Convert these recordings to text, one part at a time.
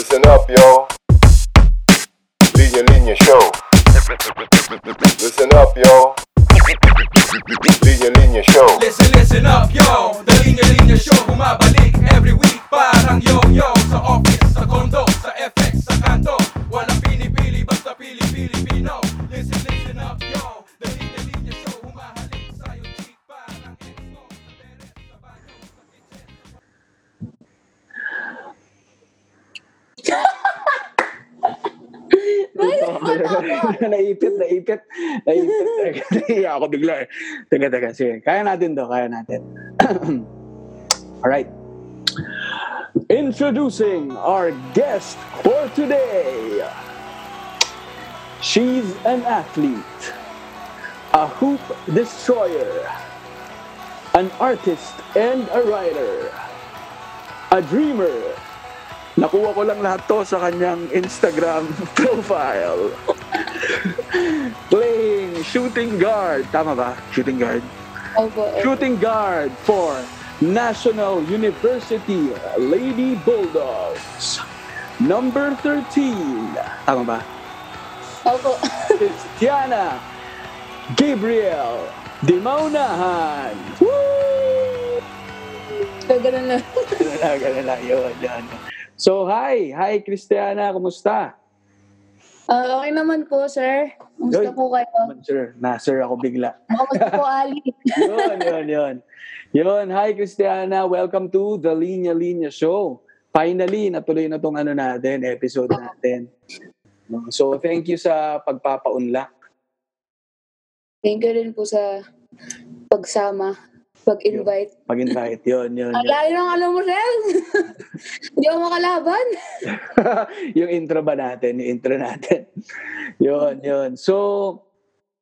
Listen up, yo. Linya Linya Show. Listen up, yo. Linya Linya Show. Listen, listen up, yo The Linya Linya Show Bumabalik every week Parang yo-yo Sa office, sa condo, sa FX, sa kanto naipit, naipit. Naipit. Naiya ako bigla eh. Teka, teka. Sige. Kaya natin to. Kaya natin. Alright. Introducing our guest for today. She's an athlete, a hoop destroyer, an artist and a writer, a dreamer, Nakuha ko lang lahat to sa kanyang Instagram profile. Playing shooting guard. Tama ba? Shooting guard. Opo. Shooting guard for National University Lady Bulldogs. Number 13. Tama ba? Opo. Christiana Gabriel Dimaunahan. Woo! Gano'n na. Ganun na, ganun na. Yun, yun. So, hi. Hi, Christiana. Kumusta? Ah, okay naman po, sir. Kumusta po kayo? Sir, na sir ako bigla. Kumusta po, Ali? yun, yun, yun. Yun, hi Christiana. Welcome to the Linya Linya Show. Finally, natuloy na tong ano natin, episode natin. So, thank you sa pagpapaunlak. Thank you rin po sa pagsama, pag-invite. Pag-invite, yun, yun. Ang yun. layo ng alam mo, sir. Hindi ako makalaban. yung intro ba natin? Yung intro natin. yun, yun. So,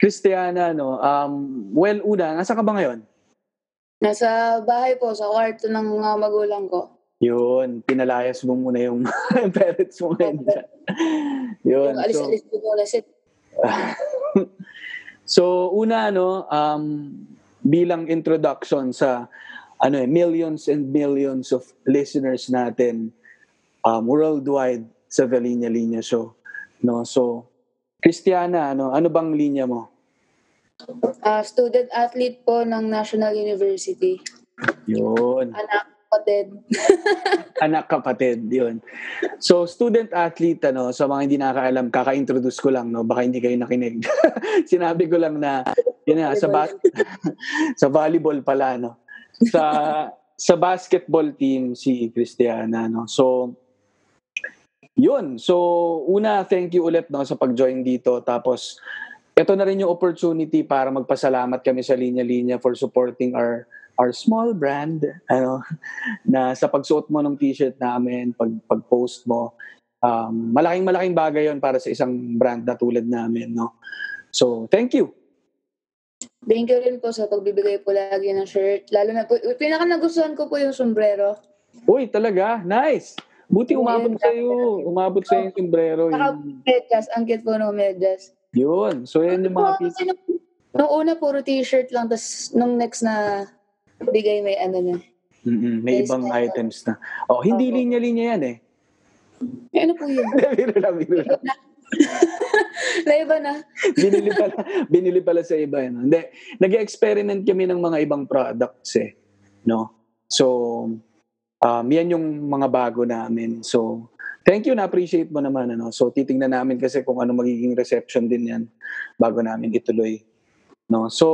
Christiana, no, um, well, una, nasa ka ba ngayon? Nasa bahay po, sa kwarto ng mga magulang ko. Yun, pinalayas mo muna yung parents mo ngayon. Yun. Yung alis-alis ko ulit. So una no um bilang introduction sa ano eh millions and millions of listeners natin um worldwide sa The Linya Show. No, so Christiana, ano ano bang linya mo? Ah, student athlete po ng National University. Yun. Anak, kapatid. Anak kapatid, yun. So, student athlete, ano, sa mga hindi nakakaalam, kaka-introduce ko lang, no, baka hindi kayo nakinig. Sinabi ko lang na, yun na, sa, ba- sa volleyball pala, no. Sa, sa basketball team, si Christiana, no. So, yun. So, una, thank you ulit, no, sa pag-join dito. Tapos, ito na rin yung opportunity para magpasalamat kami sa Linya Linya for supporting our our small brand ano na sa pagsuot mo ng t-shirt namin pag pag-post mo um, malaking malaking bagay yon para sa isang brand na tulad namin no so thank you Thank you rin po sa pagbibigay po lagi ng shirt. Lalo na po, pinaka nagustuhan ko po yung sombrero. uy talaga nice buti umabot sa iyo umabot sa yung sombrero Saka yun, medyas, ang cute po ng medyas. yun. so yan yung mga Oo, pic- kasi nung, nung una, puro t-shirt lang. Tapos nung next na bigay may ano na. Mm-mm, may ibang know. items na oh hindi Oo. linya-linya yan eh Eh, ano po yun? biro lang biro lang Naiba na. binili pala, binili pala sa iba. Ano? Hindi, nag-experiment kami ng mga ibang products eh. No? So, um, yan yung mga bago namin. So, thank you, na-appreciate mo naman. Ano? So, titingnan namin kasi kung ano magiging reception din yan bago namin ituloy. No? So,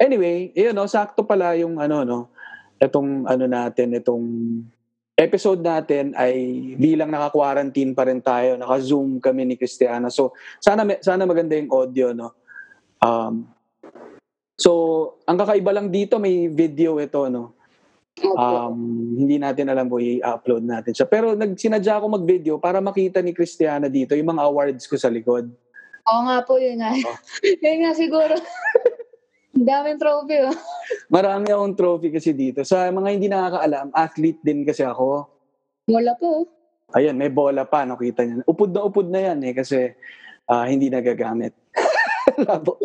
anyway, yun, no? sakto pala yung ano, no? Itong ano natin, itong episode natin ay bilang naka-quarantine pa rin tayo, naka-zoom kami ni Christiana. So, sana sana maganda yung audio no um so ang kakaiba lang dito may video ito no um hindi natin alam kung i-upload natin siya pero nagsinadya ako mag-video para makita ni Christiana dito yung mga awards ko sa likod Oo nga po, yun nga. Oh. yun nga siguro. Daming trophy, oh. marami akong trophy kasi dito sa mga hindi nakakaalam athlete din kasi ako Wala po. Ayan, may bola pa, nakita niyo. Upod na upod na yan eh, kasi ah, hindi nagagamit. Labo.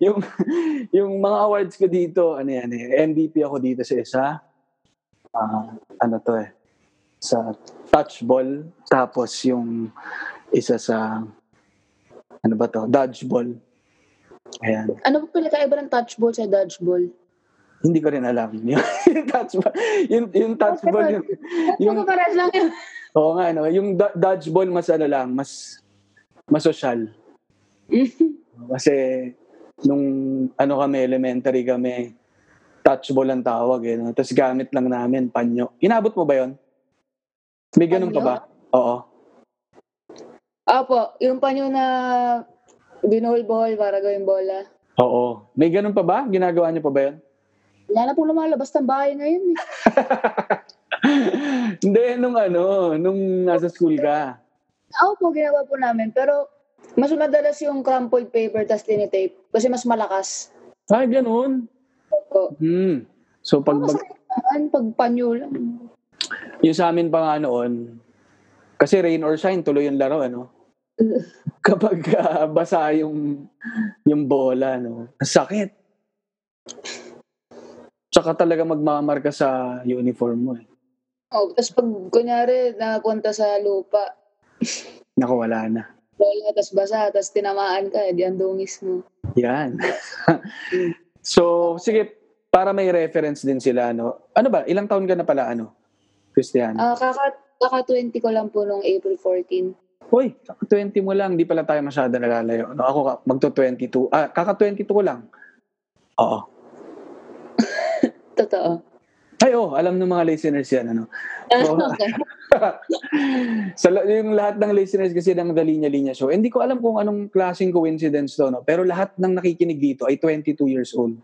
yung, yung mga awards ko dito, ano yan eh, MVP ako dito sa isa. Ah, ano to eh. sa touch ball, tapos yung isa sa, ano ba to, dodgeball. Ayan. Ano po pinakaiba ng touch ball sa dodgeball? Hindi ko rin alam. Yung, yung touch ball, yung, yung touch ball, yung, Yung pares lang yun. oo nga, no, yung do- dodgeball mas ano lang, mas, mas social. Kasi, nung ano kami, elementary kami, touch ball ang tawag eh. No? Tapos gamit lang namin, panyo. Inabot mo ba yon? May ganun pa Panyo? ba? Oo. Opo, yung panyo na binuhol-buhol para gawing bola. Oo. May ganun pa ba? Ginagawa niyo pa ba yun? Wala na po lumalabas ng bahay ngayon. Eh. Hindi, nung ano, nung nasa school ka. Opo, ginawa po namin. Pero mas madalas yung crumpled paper tas tinitape kasi mas malakas. Ay, ganun. Opo. Hmm. So, pag, Mas saan pag panyo lang. yung sa amin pa nga noon, kasi rain or shine, tuloy yung laro, ano? Kapag ah, basa yung, yung bola, no? Sakit. Tsaka talaga magmamarka sa uniform mo, eh. Oh, tapos pag kunyari napunta sa lupa, Naku, wala na. bola, tas basa, tas tinamaan ka, di ang dungis mo. Yan. so, sige, para may reference din sila, no? Ano ba? Ilang taon ka na pala, ano? Christian? Ah, kaka, kaka 20 ko lang po nung April 14. Uy, kaka 20 mo lang, di pala tayo masyado nalalayo. No, ako ka- magto 22. Ah, kaka 22 ko lang. Oo. Totoo. Ay, oh, alam ng mga listeners yan, ano. Oo. okay. Sa yung lahat ng listeners kasi ng The Linya Linya Show, hindi ko alam kung anong klaseng coincidence to, no? Pero lahat ng nakikinig dito ay 22 years old.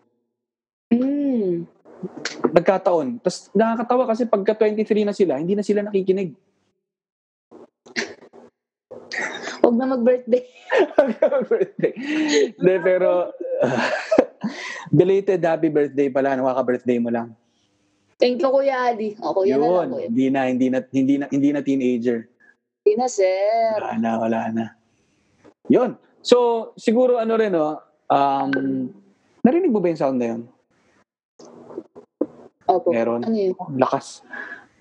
Mm. Nagkataon. Tapos nakakatawa kasi pagka 23 na sila, hindi na sila nakikinig. Huwag na mag-birthday. birthday. Hindi, pero belated happy birthday pala. Nakaka-birthday mo lang. Thank you, Kuya Adi. O, kuya na lang, Yun. kuya. Hindi na, hindi na, hindi na, hindi na teenager. Hindi na, sir. Wala na, wala na. Yun. So, siguro ano rin, no? Um, narinig mo ba yung sound na yun? Opo. Meron. Ano yun? Oh, lakas.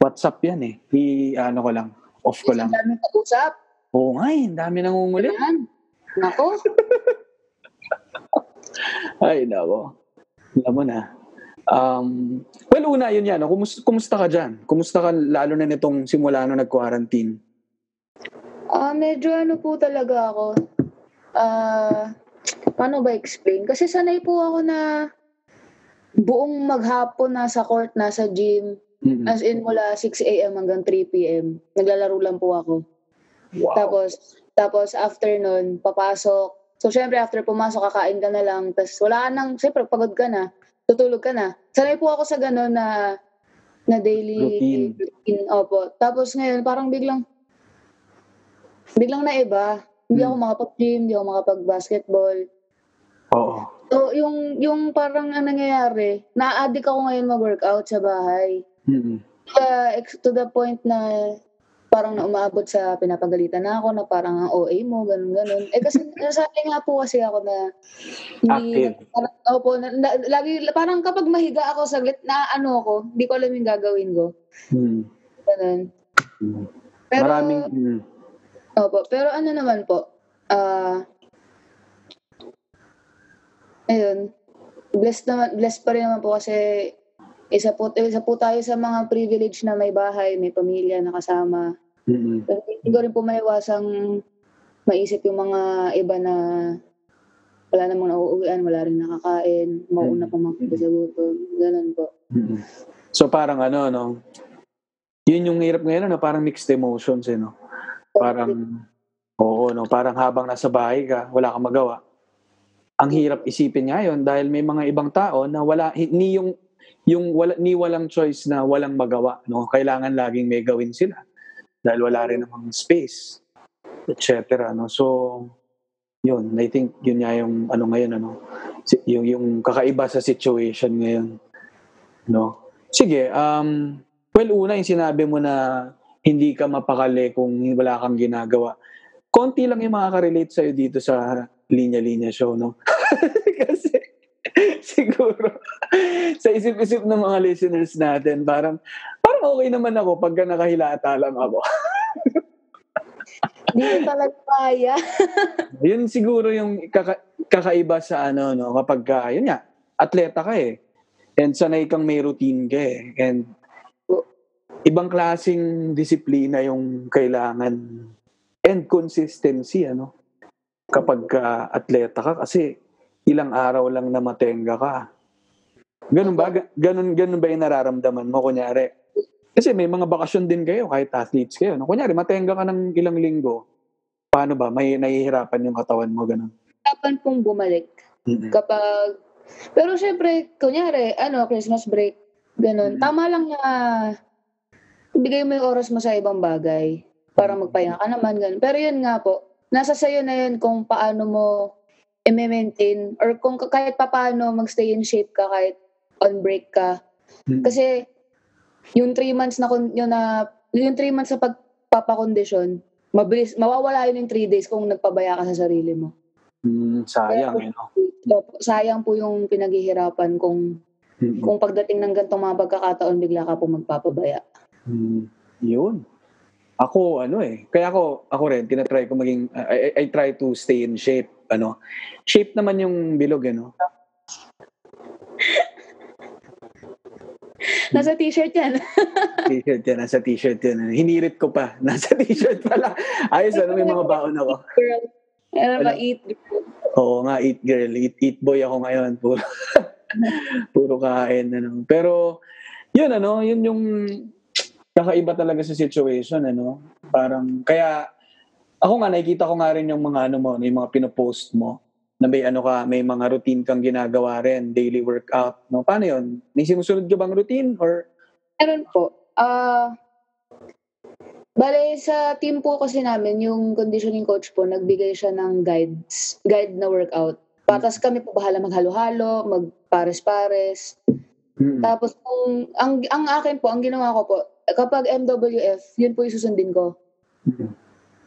WhatsApp yan eh. I, ano ko lang. Off ko lang. Ang daming kausap. Oo nga eh. Dami nangungulit. Yan. Nako. Ay, nako. Alam mo na. Um, well, una, yun yan. No? Kumusta, kumusta ka dyan? Kumusta ka lalo na nitong simula nung nag-quarantine? Ah, medyo ano po talaga ako. Ah, paano ba explain? Kasi sanay po ako na buong maghapon nasa court, nasa gym. Mm-mm. As in, mula 6 a.m. hanggang 3 p.m. Naglalaro lang po ako. Wow. Tapos, tapos after nun, papasok. So, syempre, after pumasok, kakain ka na lang. Tapos, wala ka nang, syempre, pagod ka na. Tutulog ka na. Sanay po ako sa gano'n na, na daily Routine. routine. Opo. Tapos ngayon, parang biglang, biglang naiba. Hindi Hmm. ako makapag-gym, hindi ako makapag-basketball. Oo. So, yung, yung parang ang nangyayari, na-addict ako ngayon mag-workout sa bahay. Kaya, ex- to the point na parang na umaabot sa pinapagalitan na ako na parang ang OA mo, ganun ganun. Eh kasi nasanay nga po kasi ako na hindi, Active. parang, opo, na, na- lagi, parang kapag mahiga ako saglit, na ano ako, hindi ko alam yung gagawin ko. Mm. Ganun. Mm. Pero, Maraming... Mm. opo, pero ano naman po, ah, ayun, blessed naman, blessed pa rin naman po kasi isa po, isa po tayo sa mga privilege na may bahay, may pamilya na Mm-mm. Pero hindi ko rin po maiwasang maisip yung mga iba na wala namang nauuwian, wala rin nakakain, mauna pa mga sa gutom. Ganun po. Mm-mm. So parang ano, no? Yun yung hirap ngayon, no? Parang mixed emotions, eh, no? Parang, oo, no? Parang habang nasa bahay ka, wala kang magawa. Ang hirap isipin ngayon dahil may mga ibang tao na wala, ni yung, yung wala, ni walang choice na walang magawa, no? Kailangan laging may gawin sila dahil wala rin namang space, etc. No? So, yun, I think yun nga yung ano ngayon, ano? Yung, yung kakaiba sa situation ngayon. No? Sige, um, well, una yung sinabi mo na hindi ka mapakali kung wala kang ginagawa. Konti lang yung makaka-relate sa'yo dito sa linya-linya show, no? Kasi siguro sa isip-isip ng mga listeners natin, parang okay naman ako pagka nakahilata lang ako. Hindi ko talaga kaya. Yun siguro yung kaka- kakaiba sa ano, no? Kapag ka, yun nga, atleta ka eh. And sanay kang may routine ka eh. And ibang klasing disiplina yung kailangan and consistency, ano? Kapag ka atleta ka kasi ilang araw lang na matenga ka. Ganun ba? Ga- Ganun, ganun ba yung nararamdaman mo? Kunyari, kasi may mga bakasyon din kayo kahit athletes kayo. No? Kunyari, matenga ka ng ilang linggo. Paano ba? May nahihirapan yung katawan mo, ganun. Kapan pong bumalik. Mm-mm. Kapag, pero syempre, kunyari, ano, Christmas break, ganun. Mm. Tama lang na ibigay mo yung oras mo sa ibang bagay para magpahinga ka naman, ganun. Pero yun nga po, nasa sayo na yun kung paano mo i-maintain or kung ka- kahit pa paano magstay in shape ka kahit on break ka. Mm. Kasi yung three months na, yun na yung three months sa pagpapakondisyon, mabilis, mawawala yun in three days kung nagpabaya ka sa sarili mo. Mm, sayang, eh, no? Opo, sayang po yung pinaghihirapan kung Mm-mm. kung pagdating ng ganitong mga pagkakataon bigla ka po magpapabaya. Mm, yun. Ako, ano eh. Kaya ako, ako rin, tinatry ko maging, I, I- I try to stay in shape. Ano? Shape naman yung bilog, ano? Nasa t-shirt yan. T-shirt yan, nasa t-shirt yan. Hinirit ko pa. Nasa t-shirt pala. Ayos, ano, may mga baon ako. Girl. Ano ba, eat. Oo nga, eat girl. Eat, eat boy ako ngayon. Puro, puro kain. Ano. Pero, yun ano, yun yung kakaiba talaga sa situation. Ano. Parang, kaya, ako nga, nakikita ko nga rin yung mga ano mo, yung mga pinopost mo na may ano ka, may mga routine kang ginagawa rin, daily workout. No? Paano yun? May sinusunod ka bang routine? Or, Meron po. Ah, bale, sa team po kasi namin, yung conditioning coach po, nagbigay siya ng guides, guide na workout. Patas kami po bahala maghalo-halo, magpares-pares. mm, Tapos, kung, ang, ang akin po, ang ginawa ko po, kapag MWF, yun po yung susundin ko.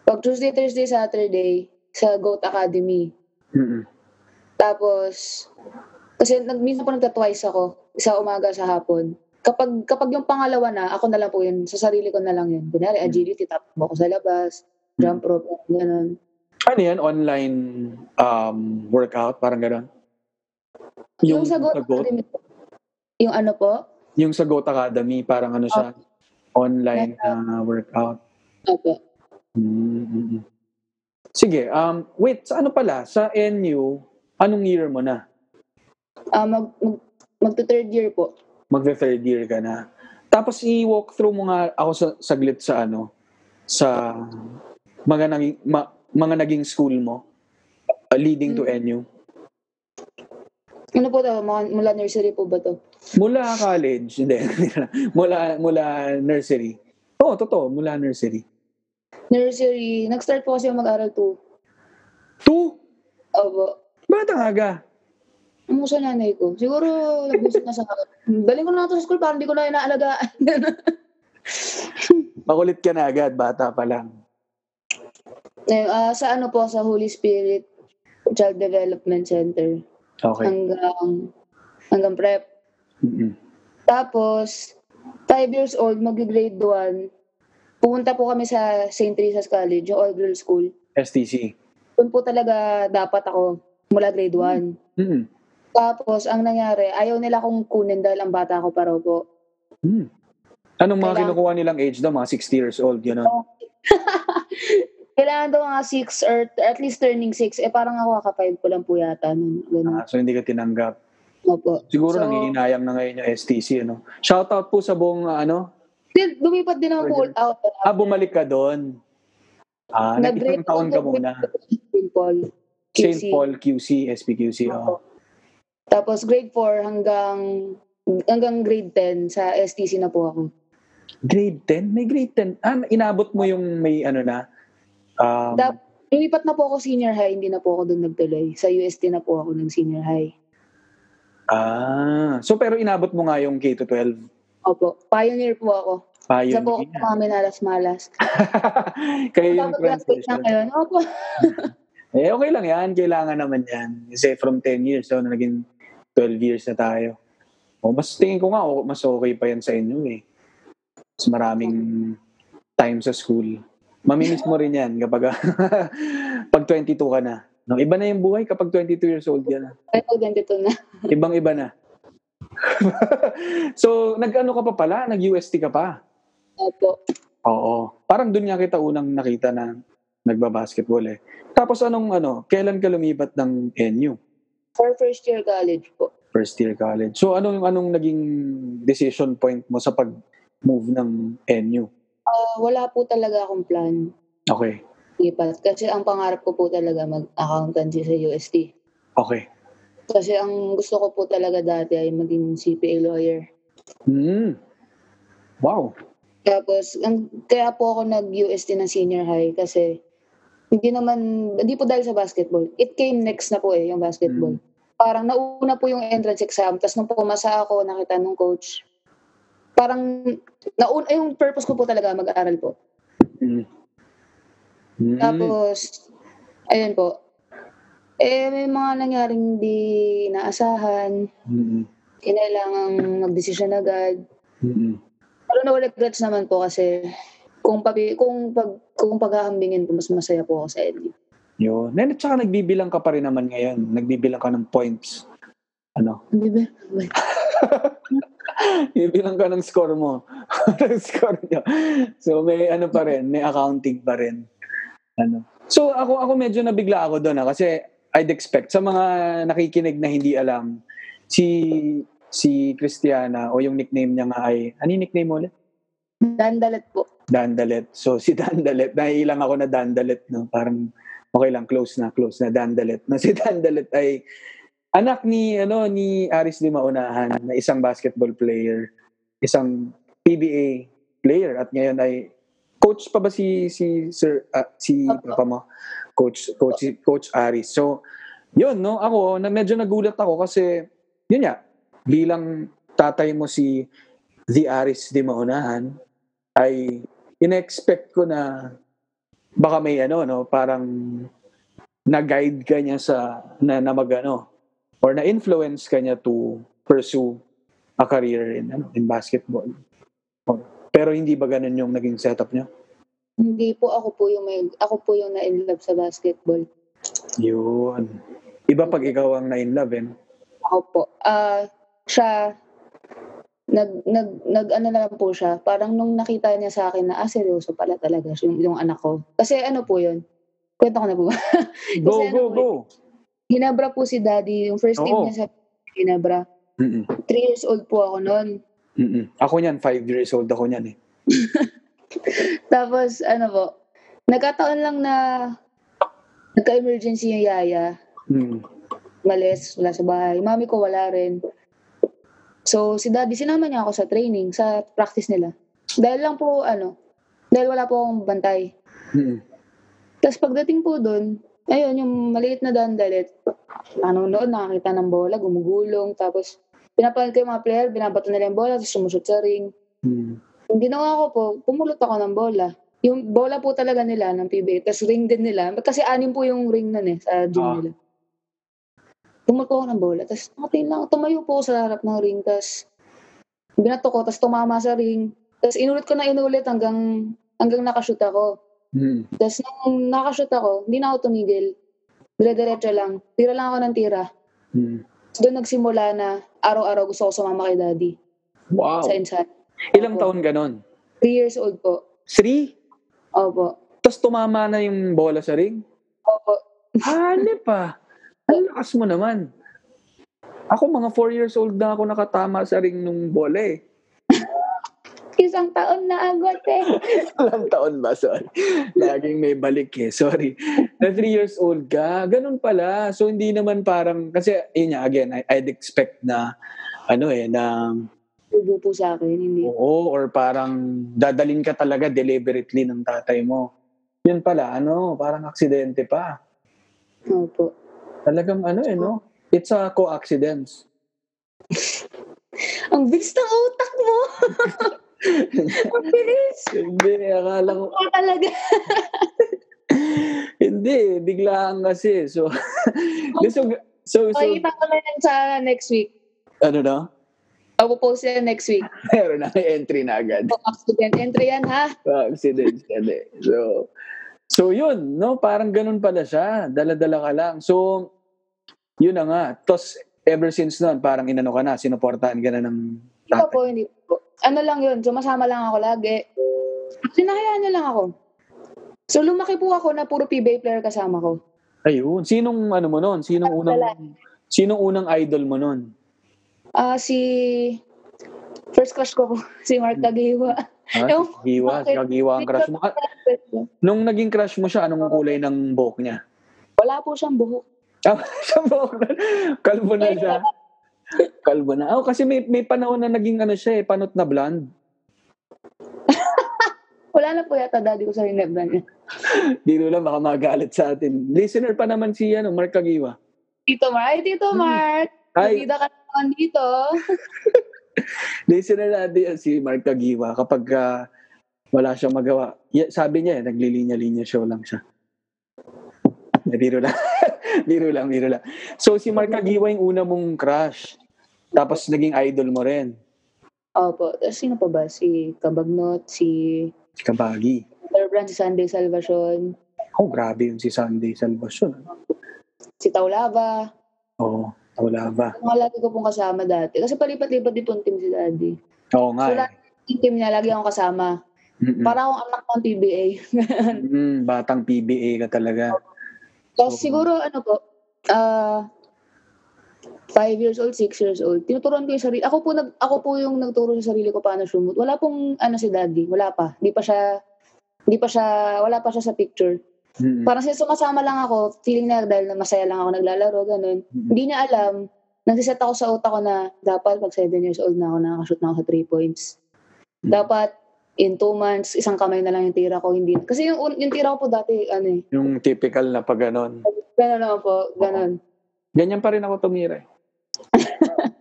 Pag Tuesday, Thursday, Saturday, sa GOAT Academy. Mm, Tapos, kasi nag, minsan po nagta-twice ako, sa umaga sa hapon. Kapag kapag yung pangalawa na, ako na lang po yun, sa sarili ko na lang yun. Kunyari, agility, tatakbo ako sa labas, jump rope, gano'n. ano yan? Online um, workout? Parang gano'n? Yung, sa GOAT? Academy po, yung ano po, Yung sa GOAT Academy, parang ano siya, online na workout. opo. Mm-mm. Sige, um, wait, sa ano pala? Sa NU, anong year mo na? Ah, mag, mag, magto-third year po. Magve-third year ka na. Tapos i-walk through mo nga ako sa, saglit sa ano, sa mga naging, ma- mga naging school mo uh, leading to NU. Ano po to? Mula nursery po ba to? Mula college, hindi. mula, mula nursery. Oo, totoo, mula nursery. Nursery, nag-start po kasi mag-aral to. Two? Opo. Batang aga. Ano sa nanay ko? Siguro, nag-visit na sa akin. Galing ko na ito sa school, parang hindi ko na inaalagaan. Makulit ka na agad, bata pa lang. Ngayon, ah, sa ano po, sa Holy Spirit Child Development Center. Okay. Hanggang, hanggang prep. Mm-mm. Tapos, 5 years old, mag-grade 1. Pumunta po kami sa St. Teresa's College, yung all-girls school. STC. Doon po talaga dapat ako mula grade 1. Mm. Tapos, ang nangyari, ayaw nila akong kunin dahil ang bata ko pa raw po. Mm. Anong mga Kailangan- kinukuha nilang age daw? Mga 60 years old, gano'n. Kailangan daw mga 6 or at least turning 6. Eh, parang ako kaka-5 ko lang po yata. Nun, ganun. Ah, so hindi ka tinanggap. Opo. Siguro So, nangihinayang na ngayon yung STC, ano? Shoutout po sa buong, ah, ano? Di- Lumipat din po Order. out. Ah, bumalik ka doon. Ah, nag-isang taon ka muna. St. Paul. St. QC. Paul QC, SPQC. Oh. Tapos grade 4 hanggang hanggang grade 10 sa STC na po ako. Grade 10? May grade 10. Ah, inabot mo yung may ano na? Um, Dap- Lumipat na po ako senior high, hindi na po ako doon nagtuloy. Sa UST na po ako ng senior high. ah, so pero inabot mo nga yung K-12. Opo. Pioneer po ako. Isa po ako Pioneer. sa mga minalas-malas. Kayo yung na transition. ngayon. Opo. Eh, okay lang yan. Kailangan naman yan. Kasi from 10 years, so, naging 12 years na tayo. O, mas tingin ko nga, o, mas okay pa yan sa inyo eh. Mas maraming time sa school. Mamimiss mo rin yan kapag pag 22 ka na. No, iba na yung buhay kapag 22 years old ka na. Ay, oh, ganito na. Ibang-iba na. so, nag-ano ka pa pala? Nag-UST ka pa? Opo. Oo. Parang doon nga kita unang nakita na nagbabasketball eh. Tapos anong ano, kailan ka lumipat ng NU? For first year college po. First year college. So anong anong naging decision point mo sa pag-move ng NU? Ah, wala po talaga akong plan. Okay. Lipat. Kasi ang pangarap ko po talaga mag-accountancy sa UST. Okay. Kasi ang gusto ko po talaga dati ay maging CPA lawyer. Hmm. Wow. Tapos, ang, kaya po ako nag-UST ng senior high kasi hindi naman, hindi po dahil sa basketball. It came next na po eh, yung basketball. Parang nauna po yung entrance exam. Tapos nung pumasa ako, nakita nung coach. Parang, nauna, yung purpose ko po talaga mag-aaral po. Hmm. Hmm. Tapos, ayun po. Eh, may mga nangyaring di naasahan. Hmm. Kinailangang mag-desisyon agad. Hmm. Pero no regrets naman po kasi kung papi, kung pag kung paghahambingin po mas masaya po ako sa LU. Yun. Then, at saka nagbibilang ka pa rin naman ngayon. Nagbibilang ka ng points. Ano? Wait. Ibilang ka ng score mo. ng score nyo. So may ano pa rin, may accounting pa rin. Ano. So ako ako medyo nabigla ako doon ah, kasi I'd expect sa mga nakikinig na hindi alam si si Christiana o yung nickname niya nga ay ano yung nickname mo ulit? Dandalat po. Dandalet. So si Dandalet, naiilang ako na Dandalet no, parang okay lang close na close na Dandalet. Na si Dandalet ay anak ni ano ni Aris Di Maunahan na isang basketball player, isang PBA player at ngayon ay coach pa ba si si Sir ah, si papa mo? Coach coach coach Aris. So yun no, ako na medyo nagulat ako kasi yun nga bilang tatay mo si The Aris Di Maunahan ay in-expect ko na baka may ano no parang na-guide ka niya sa na, na mag ano or na-influence ka niya to pursue a career in ano in basketball. Pero hindi ba ganun yung naging setup niya? Hindi po ako po yung may, ako po yung na-in love sa basketball. Yun. Iba pag ikaw ang na-in love, eh. Ako po. Ah, siya nag nag nag ano na lang po siya. Parang nung nakita niya sa akin na ah seryoso pala talaga yung, yung anak ko. Kasi ano po 'yun? Kwento ko na po ba? Go, Kasi go, ano, go. Ginabra po si daddy. Yung first team Oo. niya sa Ginabra. Mm-mm. Three years old po ako noon. Mm-mm. Ako niyan, five years old ako niyan eh. Tapos, ano po, nagkataon lang na nagka-emergency yung yaya. Mm. Malis, wala sa bahay. Mami ko wala rin. So, si daddy, sinama niya ako sa training, sa practice nila. Dahil lang po, ano, dahil wala po akong bantay. Mm-mm. Tapos pagdating po doon, ayun, yung maliit na dandalit, nanonood, nakakita ng bola, gumugulong, tapos pinapalit ko yung mga player, binabato nila yung bola, tapos sumusot sa ring. Mm. Yung ginawa ko po, pumulot ako ng bola. Yung bola po talaga nila ng PBA, tapos ring din nila. Kasi anim po yung ring nun eh, sa gym Ah. nila. Pumulot ako ng bola, tapos nakatingin lang, tumayo po sa harap ng ring, tapos binato ko, tapos tumama sa ring. Tapos inulit ko na inulit hanggang hanggang nakashoot ako. Mm. Tapos nung nakashoot ako, hindi na ako tumigil. Dire-diretso lang. Tira lang ako ng tira. Mm. Doon nagsimula na araw-araw gusto ko sumama kay daddy Wow. sa inside. Ilang Opo. taon ganon? Three years old po. Three? Opo. Tapos tumama na yung bola sa ring? Opo. Hanip pa. Ang lakas mo naman. Ako, mga 4 years old na ako nakatama sa ring nung bola eh. Isang taon na agad eh. Ilang taon ba? Sorry. Laging may balik eh. Sorry. Na 3 years old ka, ganun pala. So, hindi naman parang, kasi, yun nga, again, I, I'd expect na, ano eh, na, Ubo po sa akin, hindi. oo, or parang dadalin ka talaga deliberately ng tatay mo. Yun pala, ano, parang aksidente pa. Opo. Talagang ano eh, no? It's a co-accidence. Ang bilis ng utak mo! Ang bilis! Hindi, akala ko, Oo talaga. hindi, biglaan kasi. So, so, so, so, Makikita ko na yan sa next week. ano na? Papopost yan next week. Meron na entry na agad. So, accident entry yan, ha? accident yan eh. So, so yun, no? Parang ganun pala siya. Dala-dala ka lang. So, yun na nga. Tapos, ever since noon, parang inano ka na, sinuportahan ka na ng Hindi po, hindi po. Ano lang yun, sumasama lang ako lagi. Sinahayaan niya lang ako. So, lumaki po ako na puro PBA player kasama ko. Ayun. Sinong ano mo noon? Sinong unang Sinong unang idol mo noon? Ah, si... First crush ko po, si Mark Tagiwa. Ha? Ewan ko Kagiwa, si. Kagiwa ang crush mo. Ah, Nung naging crush mo siya, anong kulay ng buhok niya? Wala po siyang buhok. Ah, sa buhok na. Kalbo na siya. Kalbo na. Oh, kasi may may panahon na naging ano siya eh, panot na blonde. Wala na po yata daddy ko sa hinebra niya. Dino lang baka magalit sa atin. Listener pa naman si ano, Mark Kagiwa. Tito Mark, ay Tito Mark, Ay, Bida ka naman dito. natin yan si Mark Kagiwa kapag ah, wala siyang magawa. Sabi niya, eh, naglilinya-linya show lang siya. Eh, Biro lang. biro lang, biro lang. So si Mark Kagiwa yung una mong crush. Tapos naging idol mo rin. Opo, tapos sino pa ba? Si Kabagnot, si Kabagi. Brand, si Sunday Salvacion, Oh, grabe yun si Sunday Salvacion. si Taulava. Oo, oh, wala ba? Mga lagi ko pong kasama dati. Kasi palipat-lipat din pong team si daddy. Oo nga. So, eh. yung team niya, lagi akong kasama. Mm-mm. Para akong anak ng PBA. Mm, batang PBA ka talaga. Tapos So, siguro, ano po, ah, five years old, six years old. Tinuturuan ko yung sarili. Ako po, nag, ako po yung nagturo sa sarili ko paano sumut. Wala pong, ano si daddy. Wala pa. Hindi pa siya, hindi pa siya, wala pa siya sa picture. Mm-mm. Parang since sumasama lang ako, feeling na dahil na masaya lang ako naglalaro, ganun. Mm-mm. Hindi niya alam, nagsiset ako sa utak ko na dapat pag 7 years old na ako, nakakashoot na ako sa 3 points. Mm. Dapat in 2 months, isang kamay na lang yung tira ko. Hindi. Kasi yung, un- yung tira ko po dati, ano eh, Yung typical na pag ganon. gano'n ako po, gano'n. Ganyan pa rin ako tumira. eh.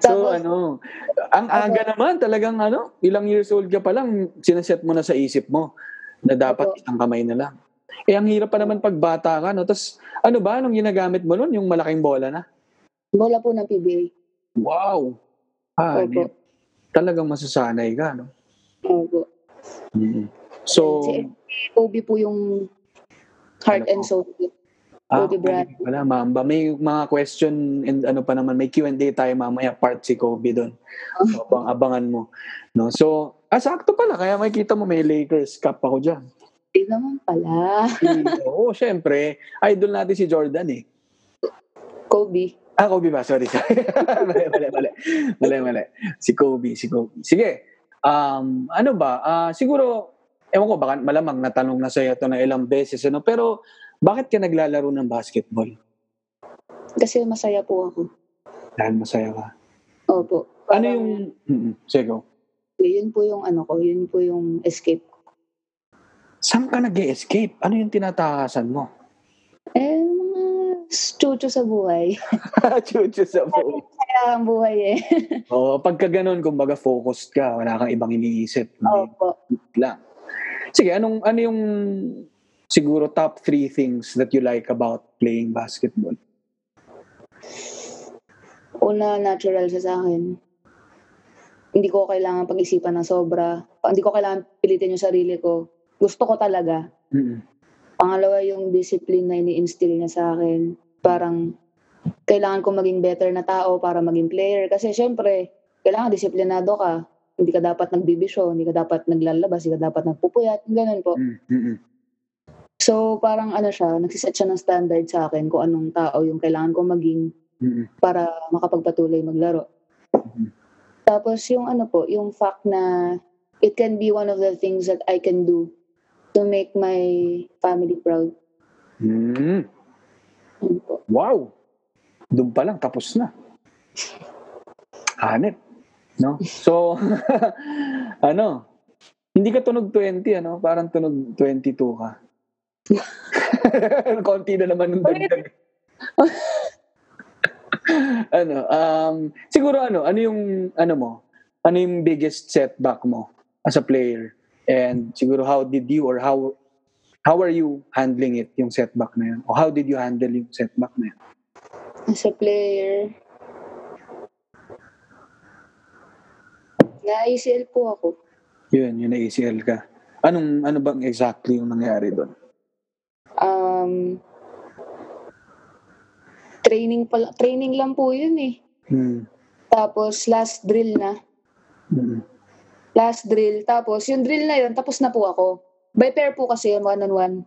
so Tapos- ano, ang aga naman talagang ano, ilang years old ka pa lang, sinaset mo na sa isip mo na dapat Opo. isang kamay na lang. Eh, ang hirap pa naman pag bata ka, no? Tapos, ano ba, anong ginagamit mo nun? Yung malaking bola na? Bola po ng PBA. Wow! Ah, Opo. talagang masasanay ka, no? Opo. Mm. So, Si Kobe po yung heart Ano and soul. ah, Kobe Bryant. wala, mamba. May mga question and ano pa naman, may Q&A tayo mamaya, part si Kobe doon. So, abang, abangan mo. No? So, ah, sakto pala. Kaya makikita mo, may Lakers cup ako dyan. Hindi naman pala. Oo, syempre. Idol natin si Jordan eh. Kobe. Ah, Kobe ba? Sorry, mali, mali, mali. Mali, mali. Si Kobe, si Kobe. Sige. Um, ano ba? Ah, siguro, ewan ko, baka malamang natanong na sa'yo ito na ilang beses. Ano? Pero, bakit ka naglalaro ng basketball? Kasi masaya po ako. Dahil masaya ka. Opo. Ano yung... Mm-mm. Sige, go. Yun po yung ano ko, yun po yung escape. Saan ka nag escape Ano yung tinatakasan mo? Eh, mga chucho sa buhay. Chuchu sa buhay. Kaya ang buhay eh. Oo, pagka ganun, kumbaga focused ka, wala kang ibang iniisip. Opo. lang. Sige, anong ano yung siguro top three things that you like about playing basketball? Una, natural siya sa akin. Hindi ko kailangan pag-isipan ng sobra. Hindi ko kailangan pilitin yung sarili ko. Gusto ko talaga. Mm-mm. Pangalawa, yung discipline na ini-instill niya sa akin. Parang, kailangan ko maging better na tao para maging player. Kasi syempre, kailangan disiplinado ka. Hindi ka dapat nagbibisyo, hindi ka dapat naglalabas, hindi ka dapat nagpupuyat, ganun po. Mm-mm. So, parang ano siya, nagsiset siya ng standard sa akin kung anong tao yung kailangan ko maging Mm-mm. para makapagpatuloy maglaro. Mhm. Tapos yung ano po, yung fact na it can be one of the things that I can do to make my family proud. Mm. Wow! Doon pa lang, tapos na. Hanip. No? So, ano, hindi ka tunog 20, ano? Parang tunog 22 ka. Konti na naman ng dagdag. ano, um, siguro ano, ano yung, ano mo, ano yung biggest setback mo as a player? And siguro how did you or how how are you handling it, yung setback na yun? O how did you handle yung setback na yun? As a player, Na ACL po ako. Yun, yun na ACL ka. Anong, ano bang exactly yung nangyari doon? Um, training pala, training lang po yun eh. Hmm. Tapos last drill na. Hmm. Last drill. Tapos yung drill na yun, tapos na po ako. By pair po kasi yun, one-on-one.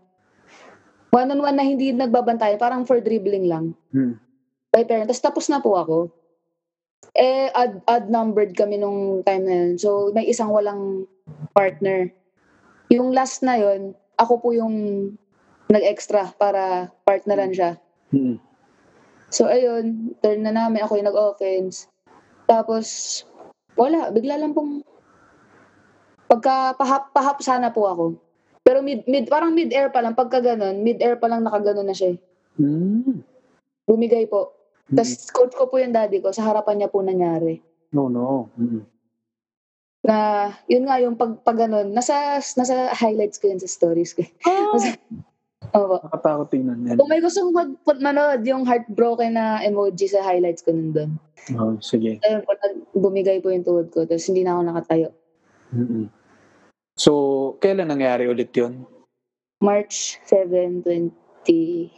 One-on-one na hindi nagbabantay, parang for dribbling lang. Hmm. By pair. Tapos tapos na po ako. Eh, odd, odd numbered kami nung time na yun. So, may isang walang partner. Yung last na yun, ako po yung nag-extra para partneran siya. Hmm. So, ayun, turn na namin. Ako yung nag-offense. Tapos, wala. Bigla lang pong pagka pahap, pahap sana po ako. Pero mid, mid, parang mid-air pa lang. Pagka ganun, mid-air pa lang nakaganon na siya. eh. Hmm. Bumigay po. Tapos, coach ko po yung daddy ko. Sa harapan niya po nangyari. No, no. Hmm. Na, yun nga yung pag, pag ganun. Nasa, nasa highlights ko yun sa stories ko. Opo. Nakatakot tingnan yan. Kung may gustong mag, manood yung heartbroken na emoji sa highlights ko nun doon. Oh, sige. Ayun po, bumigay po yung tuhod ko. Tapos hindi na ako nakatayo. Mm-mm. So, kailan nangyari ulit yun? March 7, 2019.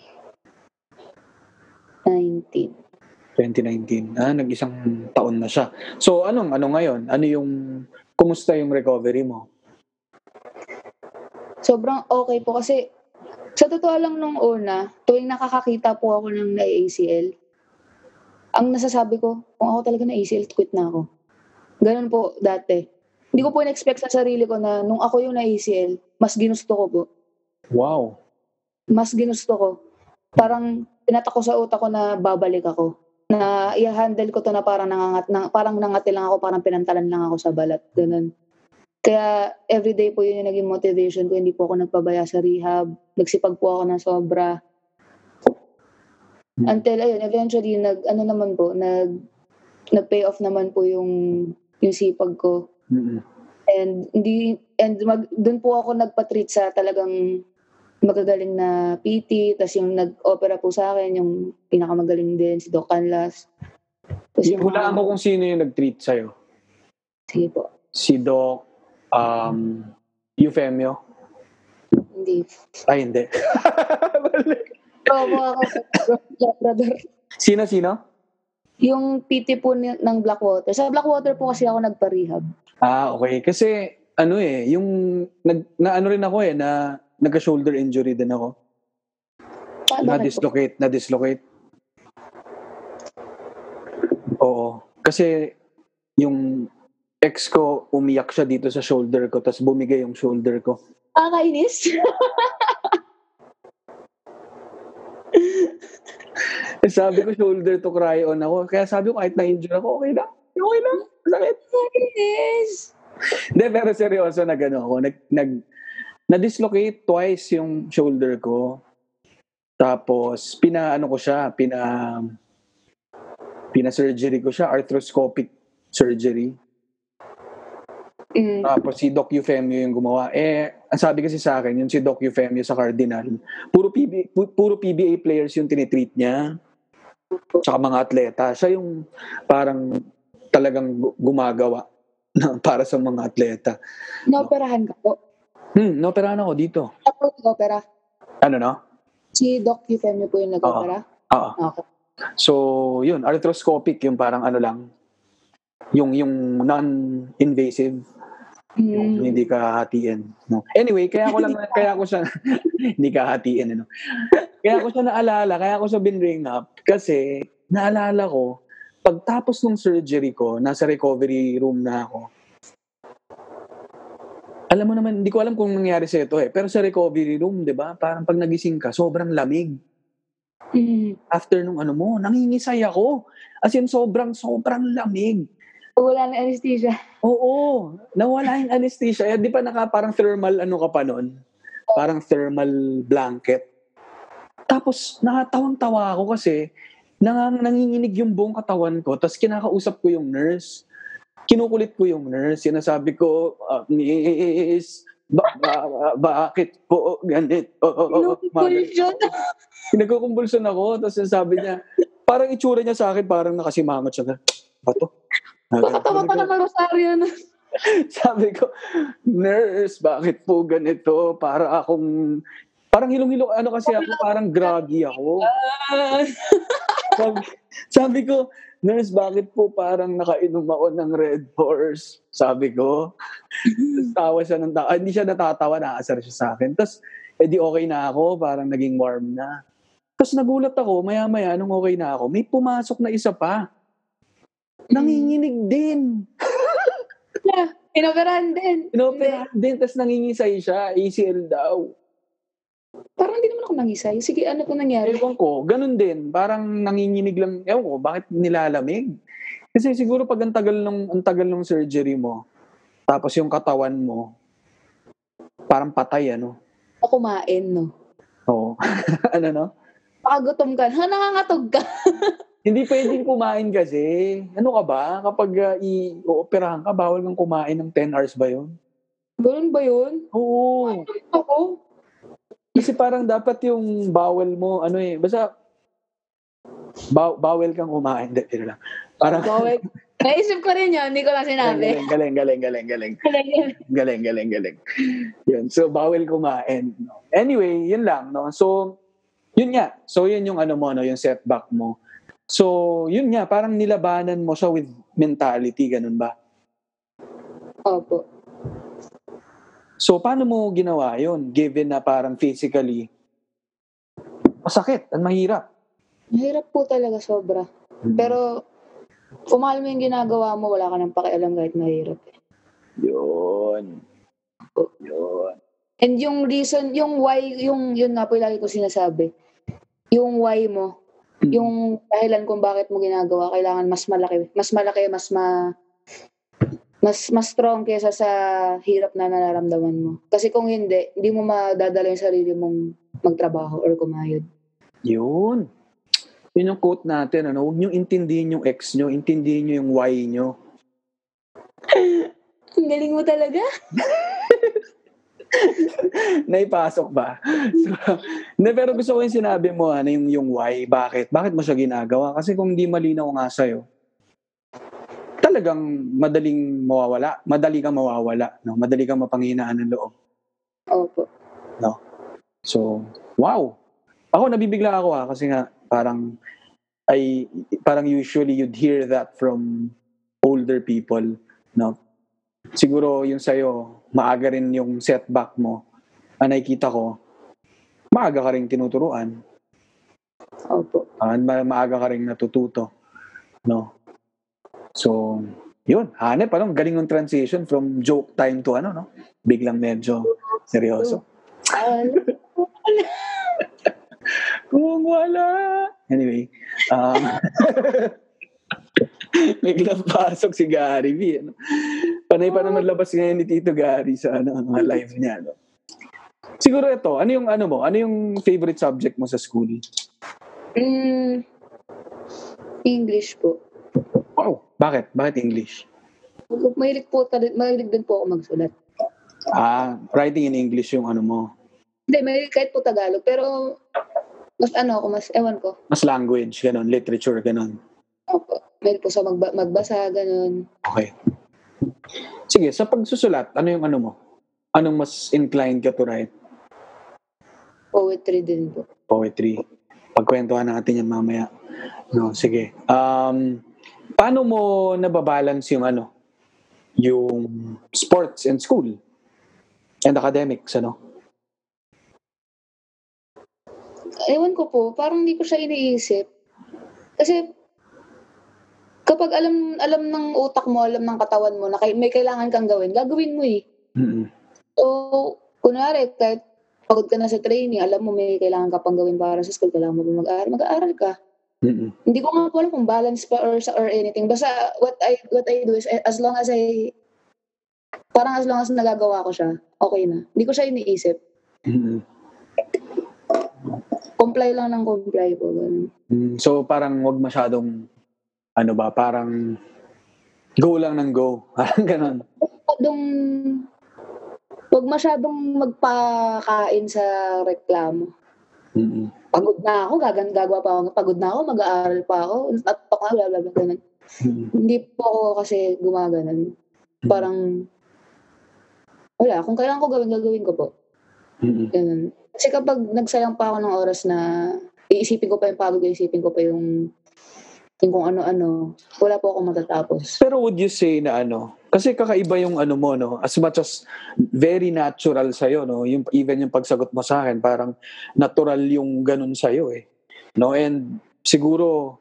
2019. Ah, nag-isang taon na siya. So, anong ano ngayon? Ano yung kumusta yung recovery mo? Sobrang okay po kasi sa totoo lang nung una, tuwing nakakakita po ako ng na-ACL, ang nasasabi ko, kung ako talaga na-ACL, quit na ako. Ganun po dati. Hindi ko po in-expect sa sarili ko na nung ako yung na-ACL, mas ginusto ko po. Wow. Mas ginusto ko. Parang pinatak ko sa utak ko na babalik ako. Na i-handle ko to na parang nangangat, na, parang nangati lang ako, parang pinantalan lang ako sa balat. Ganun. Kaya everyday po yun yung naging motivation ko. Hindi po ako nagpabaya sa rehab. Nagsipag po ako ng sobra. Until ayun, eventually nag ano naman po, nag nag-pay off naman po yung yung sipag ko. And hindi and mag doon po ako nagpa-treat sa talagang magagaling na PT, tas yung nag-opera po sa akin, yung pinakamagaling din, si Doc Canlas. Tas Yung hulaan mo kung sino yung nag-treat sa'yo. Sige po. Si Doc um, Eufemio. Hindi. Ay, hindi. Sa brother. sino, sino? Yung PT po ni- ng Blackwater. Sa Blackwater po kasi ako nagpa-rehab. Ah, okay. Kasi, ano eh, yung, nag, na ano rin ako eh, na nagka-shoulder injury din ako. Paano? Na-dislocate, na-dislocate. Oo. Kasi, yung ex ko, umiyak siya dito sa shoulder ko, tapos bumigay yung shoulder ko. Kakainis. Eh, sabi ko, shoulder to cry on ako. Kaya sabi ko, kahit na-injure ako, okay lang. Okay lang. Sakit. Kakainis. Hindi, pero seryoso na gano'n ako. Nag, nag, na-dislocate twice yung shoulder ko. Tapos, pina-ano ko siya, pina, pina-surgery ko siya, arthroscopic surgery. Mm. Tapos si Doc Eufemio yung gumawa. Eh, ang sabi kasi sa akin, yung si Doc Eufemio sa Cardinal, puro, PB, pu- puro PBA players yung tinitreat niya. Tsaka mga atleta. Siya yung parang talagang gu- gumagawa na para sa mga atleta. Naoperahan ka po. Hmm, naoperahan ako dito. Ako nag-opera. Ano no? Si Doc Eufemio po yung nag-opera. Oo. Okay. So, yun, arthroscopic yung parang ano lang, yung yung non-invasive, Mm. hindi ka hatiin. No? Anyway, kaya ko lang, kaya ko siya, hindi ka hatiin, ano? Kaya ko siya naalala, kaya ko siya binring up, kasi naalala ko, pagtapos ng surgery ko, nasa recovery room na ako, alam mo naman, hindi ko alam kung nangyari sa ito eh, pero sa recovery room, di ba, parang pag nagising ka, sobrang lamig. Mm. After nung ano mo, nangingisay ako. As in, sobrang, sobrang lamig. Wala na anesthesia. Oo, nawala yung anesthesia. Eh, di ba naka parang thermal ano ka pa nun? Parang thermal blanket. Tapos nakatawang-tawa ako kasi nang, nanginginig yung buong katawan ko. Tapos kinakausap ko yung nurse. Kinukulit ko yung nurse. Sinasabi ko, uh, miss, ba, ba, ba- bakit po ganit? Oh, oh, oh, oh, Convulsion. Nagkukumbulson ako. Tapos sabi niya, parang itsura niya sa akin, parang nakasimangot siya. Ba to? Nakatawa pa naman Rosario na. Sabi ko, nurse, bakit po ganito? Para akong, parang hilong-hilong, ano kasi ako, parang groggy ako. Sabi, sabi ko, nurse, bakit po parang nakainom ako ng Red Horse? Sabi ko. Tawa siya ng tawa. Hindi siya natatawa, naasar siya sa akin. Tapos, edi okay na ako, parang naging warm na. Tapos nagulat ako, maya-maya, nung okay na ako, may pumasok na isa pa. Nanginginig din. Inoperahan din. Inoperahan din, tapos nangingisay siya. ACL daw. Parang hindi naman ako nangisay. Sige, ano po nangyari? Ewan ko, ganun din. Parang nanginginig lang. Ewan ko, bakit nilalamig? Kasi siguro pag ang tagal ng, ang tagal ng surgery mo, tapos yung katawan mo, parang patay, ano? O kumain, no? Oo. ano, no? Pakagutom ka. Ha, nangangatog ka. Hindi pwedeng kumain kasi. Ano ka ba? Kapag uh, i-ooperahan ka, bawal kang kumain ng 10 hours ba yun? Ganun ba yun? Oo. Ako? Kasi parang dapat yung bawal mo, ano eh, basta baw- bawal kang kumain. Hindi, pero lang. Parang, Bawal. Naisip ko rin yun. Hindi ko lang sinabi. galing, galing, galing, galing, galing. Galing, galing, galing. Yun. So, bawal kumain. Anyway, yun lang. No? So, yun nga. So, yun yung ano mo, no? yung setback mo. So, yun nga. Parang nilabanan mo siya with mentality. Ganun ba? Opo. So, paano mo ginawa yun? Given na parang physically, masakit. Ang mahirap. Mahirap po talaga sobra. Pero, kung mahal mo yung ginagawa mo, wala ka nang pakialam kahit mahirap. Yun. Yun. And yung reason, yung why, yung, yun nga po yung lagi ko sinasabi. Yung why mo, yung dahilan kung bakit mo ginagawa, kailangan mas malaki. Mas malaki, mas ma... Mas, mas strong kaysa sa hirap na nararamdaman mo. Kasi kung hindi, hindi mo madadala yung sarili mong magtrabaho or kumayod. Yun. Yun yung quote natin. Ano? Huwag nyo intindihin yung ex nyo. Intindihin nyo yung why nyo. Ang galing mo talaga. Naipasok ba? So, hindi, pero gusto ko yung sinabi mo, ano, yung, yung why, bakit? Bakit mo siya ginagawa? Kasi kung hindi malinaw nga sa'yo, talagang madaling mawawala. Madali kang mawawala. No? Madali kang mapanghinaan ng loob. Opo. So, wow. Ako nabibigla ako ha kasi nga parang ay parang usually you'd hear that from older people, no? Siguro yung sa'yo, maaga rin yung setback mo. Ang nakikita ko, maaga ka rin tinuturuan. Opo. Ah, ma- maaga ka rin natututo. No? So, yun. Hanep, anong galing ng transition from joke time to ano, no? Biglang medyo seryoso. Kung wala. Anyway, um, biglang pasok si Gary V. Ano? Panay pa naman labas ngayon ni Tito Gary sa ano, mga live niya. No? Siguro ito, ano yung ano mo? Ano yung favorite subject mo sa school? Mm, English po. Wow. Bakit? Bakit English? Mahilig po, mahilig din po ako magsulat. Ah, writing in English yung ano mo. Hindi, mahilig kahit po Tagalog. Pero, mas ano ako, mas, ewan ko. Mas language, ganun, literature, ganun. Opo. Mahilig po sa magba- magbasa, ganun. Okay. Sige, sa pagsusulat, ano yung ano mo? Anong mas inclined ka to write? Poetry din po. poetry. Pagkwentuhan natin yan mamaya. No, sige. Um, paano mo nababalance yung ano? Yung sports and school and academics, ano? Ewan ko po, parang hindi ko siya iniisip. Kasi, kapag alam alam ng utak mo, alam ng katawan mo na may kailangan kang gawin, gagawin mo eh. Mm-mm. So, kunwari, kahit pagod ka na sa training, alam mo may kailangan ka pang gawin para sa school, kailangan mo ba mag-aaral, mag-aaral ka. Mm-mm. Hindi ko nga po alam kung balance pa or, or anything. Basta, what I, what I do is, eh, as long as I, parang as long as nagagawa ko siya, okay na. Hindi ko siya iniisip. Mm-mm. Comply lang ng comply po. Ganun. Mm, So parang wag masyadong ano ba, parang go lang ng go. Parang ganun. Masyadong, huwag masyadong magpakain sa reklamo. Mm-mm. Pagod na ako, gagan gagawa pa ako. Pagod na ako, mag-aaral pa ako. Tatok na, bla bla bla. Ganun. Hindi po ako kasi gumaganon. Parang, wala. Kung kailangan ko gawin, gagawin ko po. Ganun. Kasi kapag nagsayang pa ako ng oras na iisipin ko pa yung pagod, iisipin ko pa yung yung kung ano-ano, wala po akong matatapos. Pero would you say na ano, kasi kakaiba yung ano mo, no? As much as very natural sa'yo, no? Yung, even yung pagsagot mo sa akin, parang natural yung ganun sa'yo, eh. No? And siguro,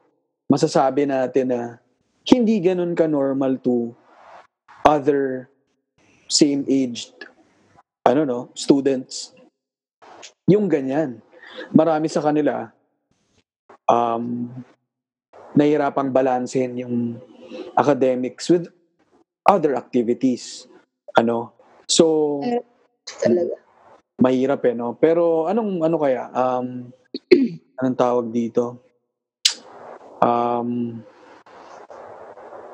masasabi natin na hindi ganun ka normal to other same-aged, ano no, students. Yung ganyan. Marami sa kanila, um, nahihirapang balansehin yung academics with other activities. Ano? So, Talaga. mahirap eh, no? Pero anong, ano kaya? Um, anong tawag dito? Um,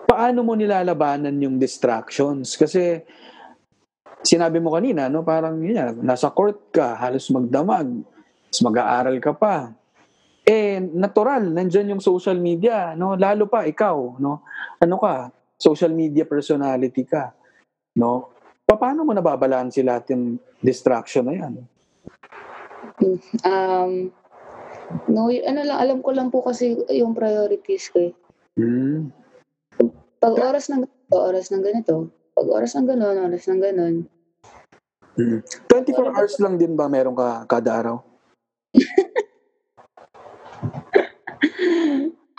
paano mo nilalabanan yung distractions? Kasi, sinabi mo kanina, no? Parang, yun nasa court ka, halos magdamag, tapos mag-aaral ka pa. Eh, natural, nandyan yung social media, no? Lalo pa, ikaw, no? Ano ka? Social media personality ka, no? Paano mo nababalansi lahat yung distraction na yan? Um, no, y- ano lang, alam ko lang po kasi yung priorities ko eh. Hmm. Pag oras ng ganito, oras ng ganito. Pag oras ng ganon, oras ng ganon. Mm. 24 hours lang din ba meron ka kada araw?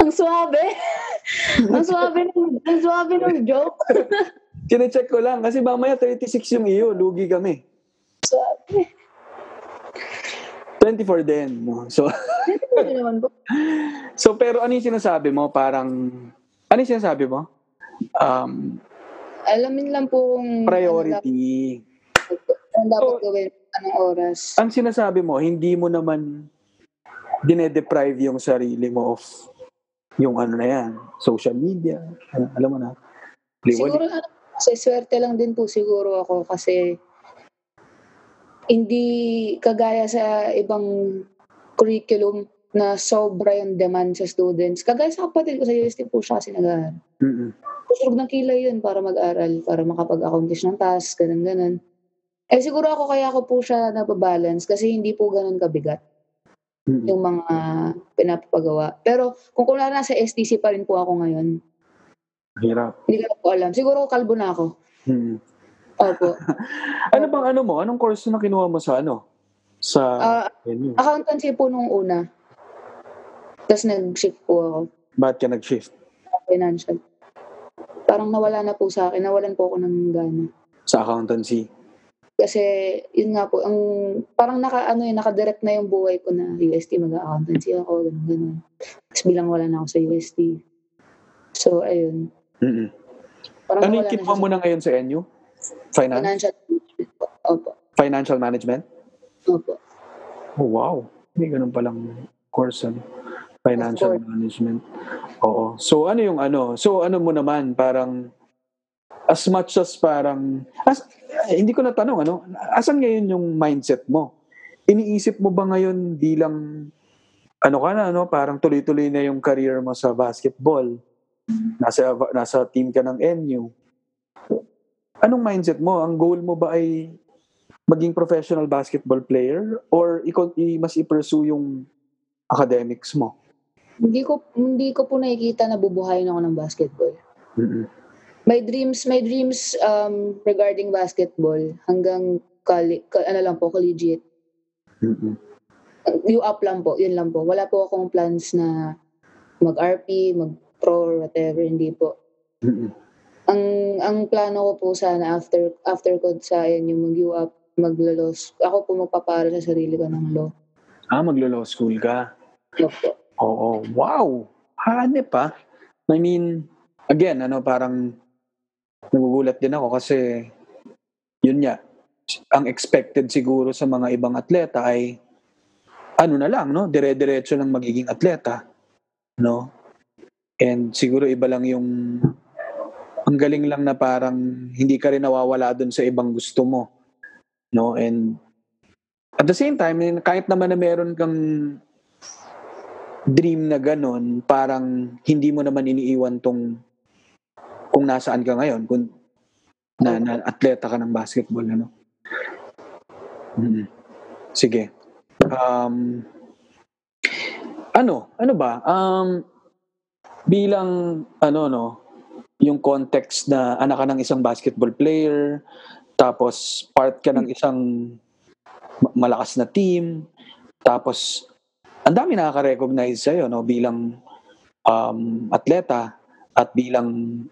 Ang suabe! ang suabe ng, ang suabe ng joke. Kine-check ko lang kasi mamaya 36 yung iyo, lugi kami. Suabe. 24 din. No? So, so, pero ano yung sinasabi mo? Parang, ano yung sinasabi mo? Um, Alamin lang po kung priority. ano dapat, ano dapat So, gawin, anong oras. Ang sinasabi mo, hindi mo naman dinedeprive yung sarili mo of yung ano na yan, social media. Ano, alam mo na. Siguro, Liwali. ano, sa swerte lang din po siguro ako kasi hindi kagaya sa ibang curriculum na sobra yung demand sa students. Kagaya sa kapatid ko sa UST po siya kasi nag-aaral. Kusurog ng kilay yun para mag-aral, para makapag-accomplish ng task, ganun ganun. Eh siguro ako kaya ako po siya nababalance kasi hindi po ganun kabigat Mm-mm. yung mga pinapagawa. Pero kung kunwari nasa STC pa rin po ako ngayon, Hirap. hindi ko po alam. Siguro kalbo na ako. Mm. Opo. Ano bang ano mo? Anong course na kinuha mo sa ano? Sa venue? accountancy po nung una. Tapos nag-shift po ako. Ba't ka nag-shift? Financial. Parang nawala na po sa akin. Nawalan po ako ng gana. Sa accountancy. Kasi, yun nga po, ang, parang naka, ano yun, nakadirect na yung buhay ko na UST, mag-accountancy ako, ganun, ganun. Tapos bilang wala na ako sa UST. So, ayun. Mm-mm. Parang Ano yung siya mo na ngayon sa NU? Finance? Financial management po. Opo. Financial management? Opo. Oh, wow. May ganun palang course, ano? Financial management. Oo. So, ano yung ano? So, ano mo naman, parang, as much as parang, as, eh, hindi ko natanong, ano? Asan ngayon yung mindset mo? Iniisip mo ba ngayon bilang, ano ka na, ano? Parang tuloy-tuloy na yung career mo sa basketball. Nasa, nasa team ka ng NU. Anong mindset mo? Ang goal mo ba ay maging professional basketball player or i, mas i-pursue yung academics mo? Hindi ko, hindi ko po nakikita na bubuhayin ako ng basketball. Mm-mm. My dreams, my dreams um, regarding basketball hanggang kali, ka, ano lang po, collegiate. Mm-mm. You up lang po, yun lang po. Wala po akong plans na mag-RP, mag-pro, or whatever, hindi po. Mm-mm. Ang ang plano ko po sana after after ko sa yan yung mag-U up, maglalos. Ako po magpapara sa sarili ko ng law. Ah, maglo-law school ka. Opo. Oo. Wow! Hanep pa. I mean, again, ano, parang nagugulat din ako kasi yun nga, ang expected siguro sa mga ibang atleta ay ano na lang, no? Dire-diretso ng magiging atleta. No? And siguro iba lang yung ang galing lang na parang hindi ka rin nawawala dun sa ibang gusto mo. No? And at the same time, kahit naman na meron kang dream na ganun, parang hindi mo naman iniiwan tong kung nasaan ka ngayon, kung na, na atleta ka ng basketball, ano? Mm. Sige. Um, ano? Ano ba? Um, bilang, ano, no, yung context na anak ka ng isang basketball player, tapos part ka ng isang ma- malakas na team, tapos ang dami nakaka-recognize sa'yo, no, bilang um, atleta at bilang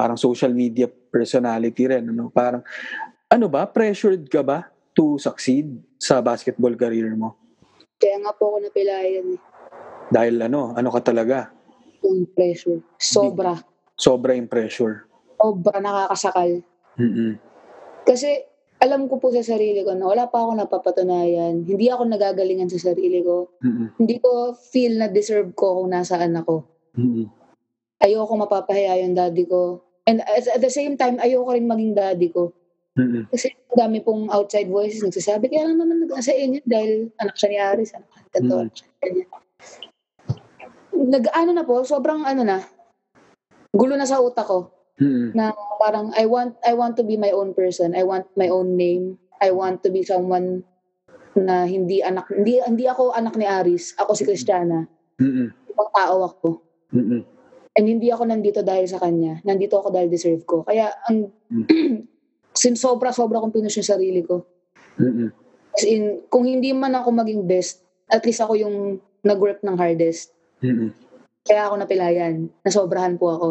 parang social media personality rin, ano, parang, ano ba, pressured ka ba to succeed sa basketball career mo? Kaya nga po ako napilayan eh. Dahil ano, ano ka talaga? Yung pressure. Sobra. Sobra yung pressure. Sobra nakakasakal. Mm-mm. Kasi alam ko po sa sarili ko na wala pa ako napapatunayan. Hindi ako nagagalingan sa sarili ko. Mm-mm. Hindi ko feel na deserve ko kung nasaan ako. Mm-mm. Ayoko mapapahiya yung daddy ko. And at at the same time, ayoko rin maging daddy ko. Mm-mm. Kasi ang dami pong outside voices nagsasabi, kaya lang naman nag-asa inyo dahil anak siya ni Aris, anak siya ni Tato, Mm. anak siya ni ganyan. Nag, ano na po, sobrang ano na, gulo na sa utak ko. Mm-mm. na parang I want I want to be my own person. I want my own name. I want to be someone na hindi anak hindi hindi ako anak ni Aris. Ako si Christiana. Mm-mm. Ibang tao ako. Mm-mm. And hindi ako nandito dahil sa kanya. Nandito ako dahil deserve ko. Kaya ang sin sobra sobra kong pinush yung sarili ko. Mm-mm. As in, kung hindi man ako maging best, at least ako yung nag-work ng hardest. Mm-mm. Kaya ako napilayan. Nasobrahan po ako.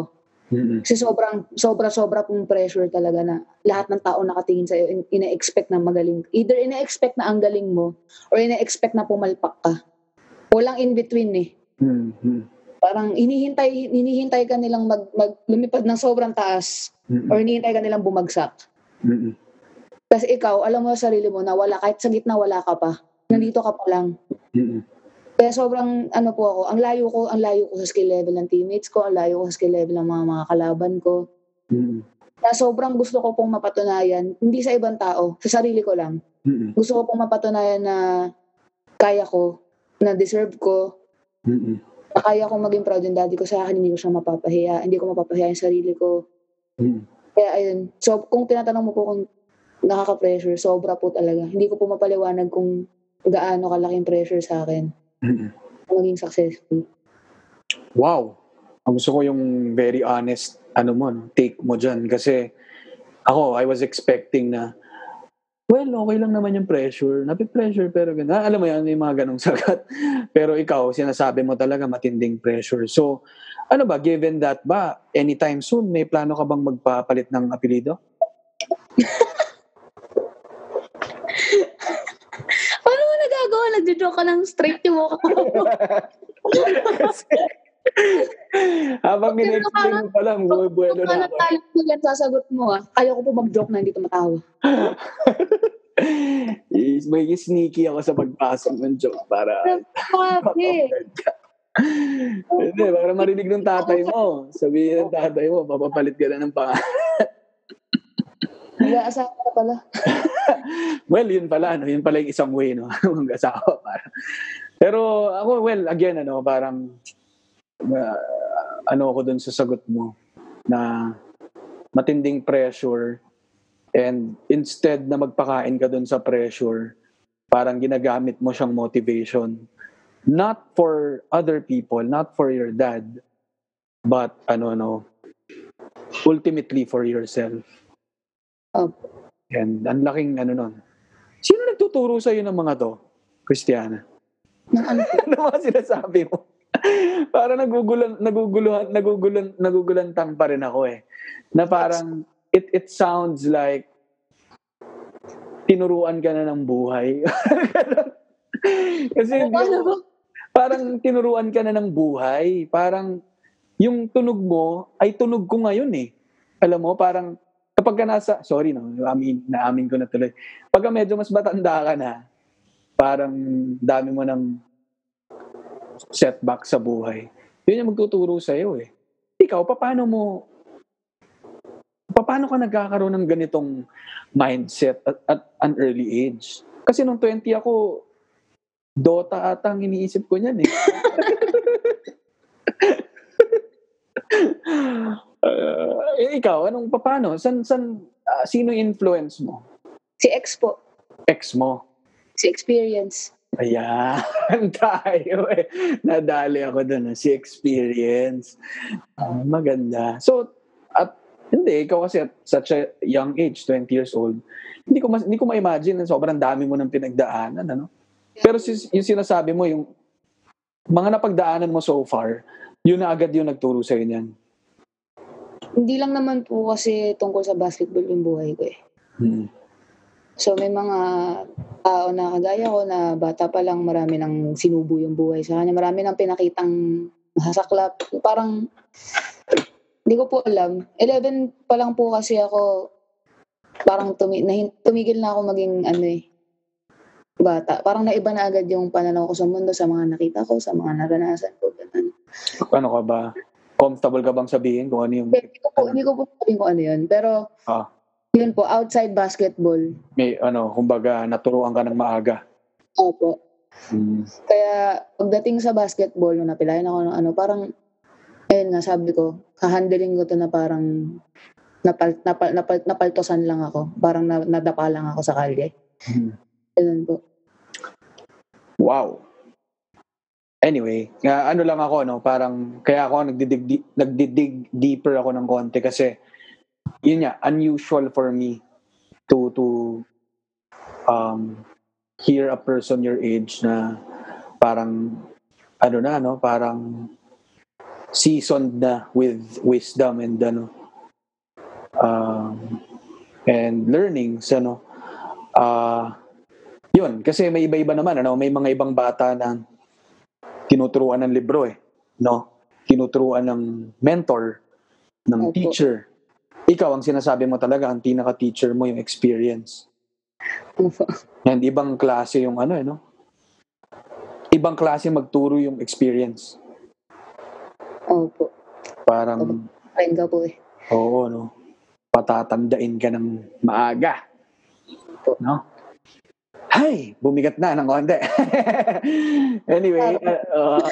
Mm-mm. Kasi sobrang, sobra-sobra pong pressure talaga na lahat ng tao nakatingin sa'yo, in- ina-expect na magaling. Either ina-expect na ang galing mo, or ina-expect na pumalpak ka. Walang in-between eh. Mm-mm. Parang hinihintay, hinihintay ka nilang mag, mag, lumipad ng sobrang taas, Mm-mm. or hinihintay ka nilang bumagsak. Mm-mm. Tapos ikaw, alam mo sa sarili mo na wala, kahit sa gitna wala ka pa. Nandito ka pa lang. Mm-mm. Kaya sobrang ano po ako, ang layo ko, ang layo ko sa skill level ng teammates ko, ang layo ko sa skill level ng mga mga kalaban ko. Mm-mm. na sobrang gusto ko pong mapatunayan, hindi sa ibang tao, sa sarili ko lang. Mm-mm. Gusto ko pong mapatunayan na kaya ko, na deserve ko, Mm-mm. Kaya ko maging proud yung daddy ko sa akin, hindi ko siya mapapahiya, hindi ko mapapahiya yung sarili ko. Mm-mm. Kaya ayun, so kung tinatanong mo po kung nakaka-pressure, sobra po talaga. Hindi ko po mapaliwanag kung gaano kalaking pressure sa akin Mm-mm. maging successful. Wow. Ang gusto ko yung very honest ano mo, take mo dyan. Kasi ako, I was expecting na well, okay lang naman yung pressure. Napi-pressure pero ganun. Ah, alam mo yan, yung mga ganong sagat. pero ikaw, sinasabi mo talaga matinding pressure. So, ano ba, given that ba, anytime soon, may plano ka bang magpapalit ng apelido? Paano mo nagagawa? Nagjo-joke ka lang straight yung mukha mo. Habang in-explain mo pa lang, buhay-buwelo na ako. tayo mo yan sasagot mo ah? Kaya ko po mag-joke na hindi tumatawa. May sneaky ako sa pagpasok ng joke para Grabe. Hindi, para marinig ng tatay mo. Sabihin ng tatay mo, papapalit ka na ng pangalan. Nag-aasawa ka pala. well, yun pala, no? yun pala yung isang way, no? Mag-asawa para. Pero ako, well, again, ano, parang uh, ano ako dun sa sagot mo na matinding pressure and instead na magpakain ka dun sa pressure, parang ginagamit mo siyang motivation. Not for other people, not for your dad, but ano, no, ultimately for yourself. Opo. And ang laking ano nun. Sino nagtuturo sa iyo ng mga to? Christiana. Nang ano ano mga sinasabi mo? parang nagugulan, naguguluhan, nagugulan, nagugulantang pa rin ako eh. Na parang, it, it sounds like tinuruan ka na ng buhay. Kasi Ano ba? parang tinuruan ka na ng buhay. Parang yung tunog mo ay tunog ko ngayon eh. Alam mo, parang kapag ka nasa, sorry no, amin, naamin ko na tuloy. Pag medyo mas matanda ka na, parang dami mo ng setback sa buhay. Yun yung magtuturo sa'yo eh. Ikaw, paano mo, paano ka nagkakaroon ng ganitong mindset at, at an early age? Kasi nung 20 ako, Dota ata ang iniisip ko niyan eh. Uh, eh, ikaw, anong paano? San, san, ah, sino influence mo? Si X po. Ex mo? Si Experience. Ayan, tayo eh. Nadali ako doon, si experience. Ah, maganda. So, at hindi, ikaw kasi at such a young age, 20 years old, hindi ko mas, hindi ko ma-imagine na sobrang dami mo ng pinagdaanan, ano? Pero si, yung sinasabi mo, yung mga napagdaanan mo so far, yun na agad yung nagturo sa'yo niyan. Hindi lang naman po kasi tungkol sa basketball yung buhay ko eh. Hmm. So may mga tao na kagaya ko na bata pa lang marami nang sinubo yung buhay sa kanya. Marami nang pinakitang masasaklap. Parang hindi ko po alam. 11 pa lang po kasi ako parang tumi nahin- tumigil na ako maging ano eh bata. Parang naiba na agad yung pananaw ko sa mundo, sa mga nakita ko, sa mga naranasan ko. Ganun. Ano ka ba? Comfortable ka bang sabihin kung ano yung Hindi ko po, hindi ko po sabihin kung ano yun. Pero Ah. Yun po, outside basketball. may ano, kumbaga naturuan ka ng maaga? Opo. Hmm. Kaya pagdating sa basketball, nung napilayan ako ng ano, parang, ayun nga, sabi ko, kahandling ko to na parang napal, napal, napal, napaltosan lang ako. Parang na, nadapa lang ako sa kalye. Hmm. Ganun po. Wow. Anyway, nga ano lang ako no, parang kaya ako nagdidig di- nagdidig deeper ako ng konti kasi yun nga unusual for me to to um hear a person your age na parang ano na no, parang seasoned na with wisdom and ano um and learnings ano ah yun, kasi may iba-iba naman, ano, may mga ibang bata na tinuturuan ng libro eh, no? Tinuturuan ng mentor, ng Opo. teacher. Ikaw, ang sinasabi mo talaga, ang pinaka-teacher mo yung experience. Opo. And ibang klase yung ano eh, no? Ibang klase magturo yung experience. Opo. Parang, ka po eh. oo, no? Patatandain ka ng maaga. No? Hay, bumigat na ng konti. anyway, uh, uh,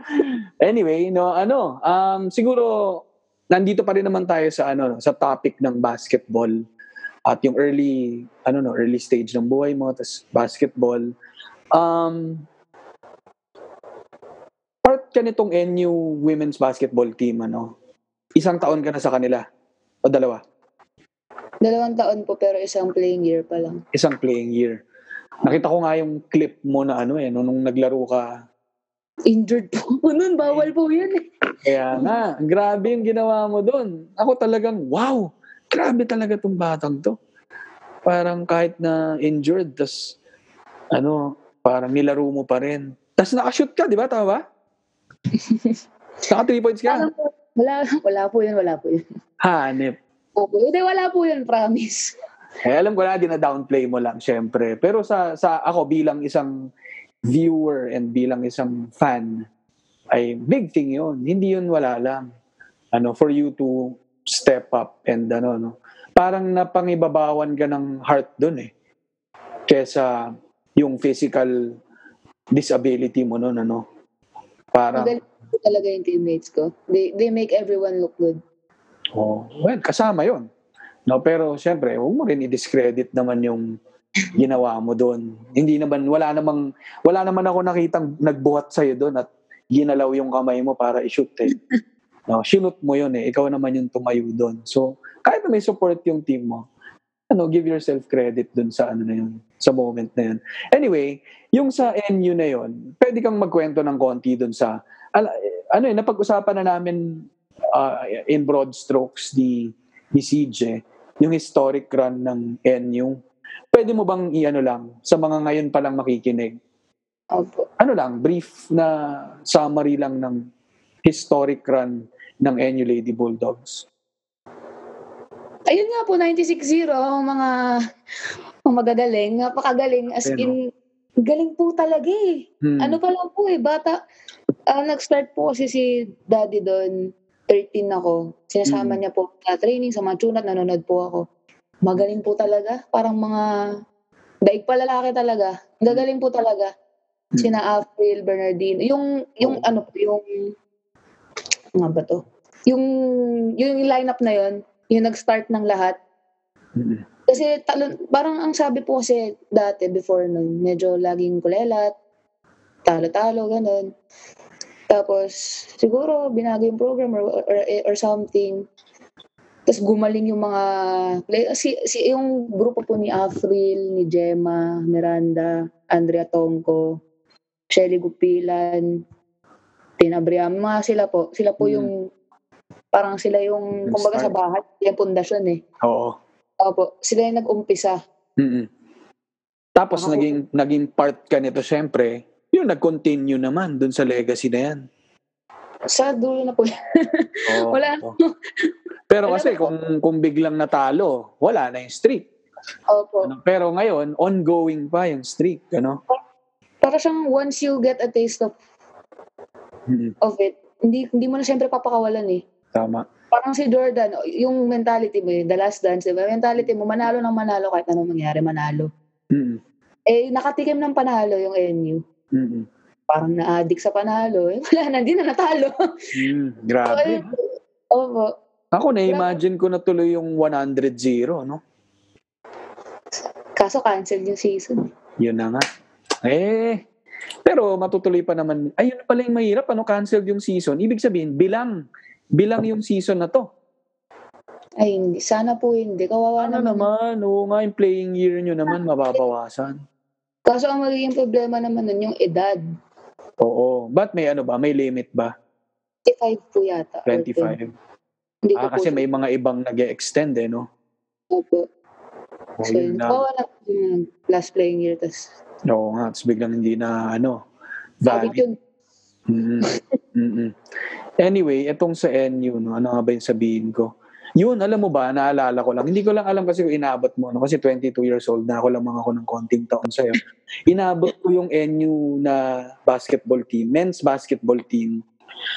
anyway, no, ano, um, siguro nandito pa rin naman tayo sa ano, sa topic ng basketball at yung early ano no, early stage ng buhay mo, tas basketball. Um part ka nitong NU women's basketball team ano. Isang taon ka na sa kanila o dalawa? Dalawang taon po pero isang playing year pa lang. Isang playing year. Nakita ko nga yung clip mo na ano eh, no, nung naglaro ka. Injured po nun. Bawal po yun eh. Kaya nga, grabe yung ginawa mo doon. Ako talagang, wow, grabe talaga tong batang to. Parang kahit na injured, tas ano, parang nilaro mo pa rin. Tas nakashoot ka, di ba? Tama ba? Naka 3 points ka. Wala po, wala, wala po yun, wala po yun. Hanip. Opo, hindi, wala po yun, promise. Eh, alam ko na, dina-downplay mo lang, syempre. Pero sa, sa ako bilang isang viewer and bilang isang fan, ay big thing yun. Hindi yun wala lang. Ano, for you to step up and ano, no. Parang napangibabawan ka ng heart dun eh. Kesa yung physical disability mo nun, ano. Parang, Magaling talaga yung teammates ko. They, they make everyone look good. Oh, well, kasama 'yon. No, pero syempre, huwag mo rin i-discredit naman yung ginawa mo doon. Hindi naman wala namang wala naman ako nakitang nagbuhat sa doon at ginalaw yung kamay mo para i-shoot eh. No, sinut mo 'yon eh. Ikaw naman yung tumayo doon. So, kahit na may support yung team mo, ano, give yourself credit doon sa ano na 'yon, sa moment na 'yon. Anyway, yung sa NU na 'yon, pwede kang magkwento ng konti doon sa ala- ano eh, napag-usapan na namin uh, in broad strokes ni ni CJ, yung historic run ng NU. Pwede mo bang i-ano lang sa mga ngayon pa lang makikinig? Opo. Ano lang, brief na summary lang ng historic run ng NU Lady Bulldogs. Ayun nga po, 96-0, ang mga, ang magagaling, napakagaling, as in, galing po talaga eh. Hmm. Ano pa lang po eh, bata. Ah, nag-start po kasi si daddy doon, 13 ako. Sinasama Mm. niya po sa training, sa mga tunat, nanonood po ako. Magaling po talaga. Parang mga, daig pa lalaki talaga. Gagaling po talaga. Mm. Sina April, Bernardino. Yung, yung Oo. ano po, yung, nga ba to? yung, yung lineup na yon yung nag-start ng lahat. Mm-mm. Kasi talo, parang ang sabi po kasi dati before nun, medyo laging kulelat, talo-talo, ganun. Tapos, siguro, binago yung program or, or, or something. Tapos gumaling yung mga, play- si, si, yung grupo po ni Afril, ni Gemma, Miranda, Andrea Tongko, Shelly Gupilan, Tina Briam, mga sila po. Sila po Mm. yung, parang sila yung, Yung kumbaga sa start. bahay, yung pundasyon eh. Oo. Opo, sila yung nag-umpisa. Mm-mm. Tapos Ako- naging naging part ka nito syempre, yung nag-continue naman dun sa legacy na yan. Sa dulo na po. Oo. Wala. Pero Wala kasi na po. kung kung biglang natalo, wala na yung streak. Opo. Ano? Pero ngayon, ongoing pa yung streak, ano? Para siyang once you get a taste of, Mm, of it, hindi hindi mo na siyempre papakawalan eh. tama. Parang si Jordan, yung mentality mo, the last dance, diba? Mentality mo, manalo ng manalo kahit anong mangyari, manalo. Mm, Eh, nakatikim ng panalo yung NU. mm, Parang na-addict sa panalo. Eh, wala na, hindi na natalo. mm, So, grabe. ayun, Opo. Ako na-imagine ko na tuloy yung 100-0, no? Kaso cancel yung season. Yun na nga. Eh, pero matutuloy pa naman. Ayun na pala yung mahirap, ano, canceled yung season. Ibig sabihin, bilang, bilang yung season na to. Ay, hindi. Sana po hindi. Kawawa Ano naman. naman, oo nga, yung playing year nyo naman, mababawasan. Kaso ang magiging problema naman nun yung edad. Oo. But may ano ba, may limit ba? 25 po yata. or 25. 10. Hindi Ah, po kasi may mga ibang nag extend eh, no? Opo. Oo, So, yun lang. kawawa na po yung last playing year. Tapos, Oo nga, tapos biglang hindi na, ano, valid yun. Mm-mm. Mm-mm. Anyway, itong sa NU, no, ano nga ba yung sabihin ko? Yun, alam mo ba, naalala ko lang. Hindi ko lang alam kasi kung inabot mo. No? Kasi 22 years old na ako lang mga ako ng konting taon sa'yo. Inabot ko yung NU na basketball team, men's basketball team,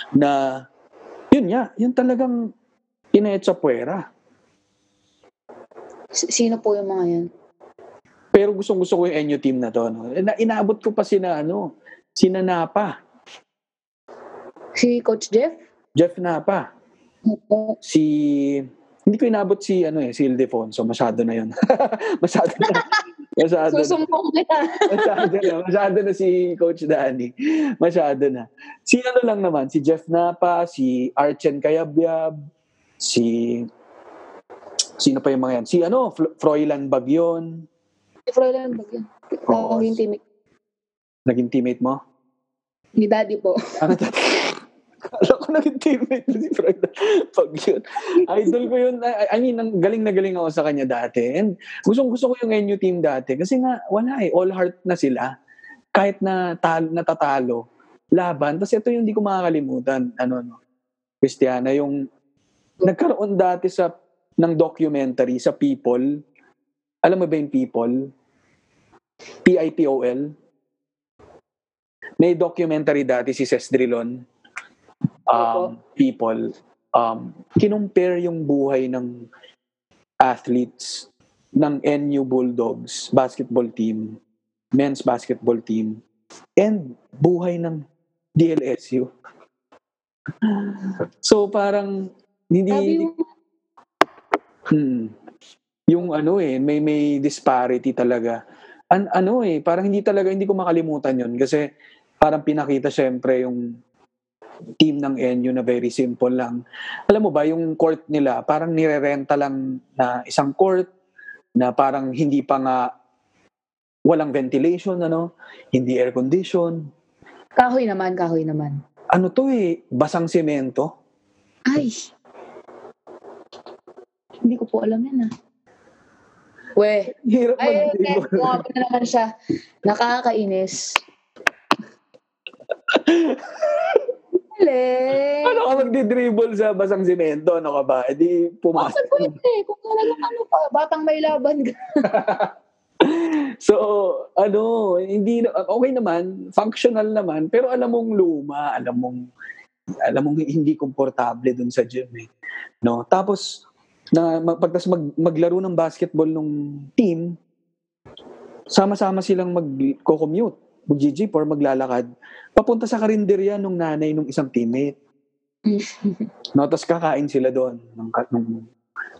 na yun nga, yun talagang inaetsa puwera. S- Sino po yung mga yan? Pero gustong gusto ko yung NU team na to. No? Na, inabot ko pa sina, ano, sina Napa, Si Coach Jeff? Jeff Napa. Opo. si hindi ko inabot si ano eh si Ildefonso masyado na yun masyado na masyado na, Susumbong kita. masyado na masyado na si Coach Danny masyado na si ano lang naman si Jeff Napa si Archen Kayabyab si sino pa yung mga yan si ano Froilan Bagyon Si Froilan ba yun? Oo. Naging teammate naging teammate mo ni Daddy po. ano to Alam ko naging teammate mo si Froilan Bagyon idol ko yun. I, I mean, galing na galing ako sa kanya dati. And gustong gusto ko yung NU team dati. Kasi nga, wala eh. All heart na sila. Kahit na tal, natatalo, laban. Tapos ito yung hindi ko makakalimutan. Ano, no? Christiana, yung nagkaroon dati sa ng documentary sa People. Alam mo ba yung People? P-I-P-O-L. May documentary dati si Ces Drilon. Um, people um, kinumpare yung buhay ng athletes ng NU Bulldogs basketball team, men's basketball team, and buhay ng DLSU. So parang Sabi hindi yung hmm, yung ano eh may may disparity talaga. An ano eh parang hindi talaga hindi ko makalimutan yon kasi parang pinakita syempre yung team ng NU na very simple lang. Alam mo ba, yung court nila, parang nirerenta lang na isang court na parang hindi pa nga walang ventilation, ano, hindi air condition. kahoy naman, kahoy naman. Ano to eh, basang semento. Ay. Hindi ko po alam yan ah. We. Hirap Ay, okay. Gumawa na naman siya. Nakakainis. Galing. Ano ka magdi-dribble sa basang semento? Ano ka ba? E di pumasok. Bakit pwede? Kung talagang ano pa, batang may laban ka. So, ano, hindi, okay naman, functional naman, pero alam mong luma, alam mong, alam mong hindi komportable dun sa gym eh. No? Tapos, na, pagtas mag, maglaro ng basketball nung team, sama-sama silang mag-commute, mag-jeep or maglalakad, papunta sa karinderya nung nanay nung isang teammate. No, tapos kakain sila doon ng, ng,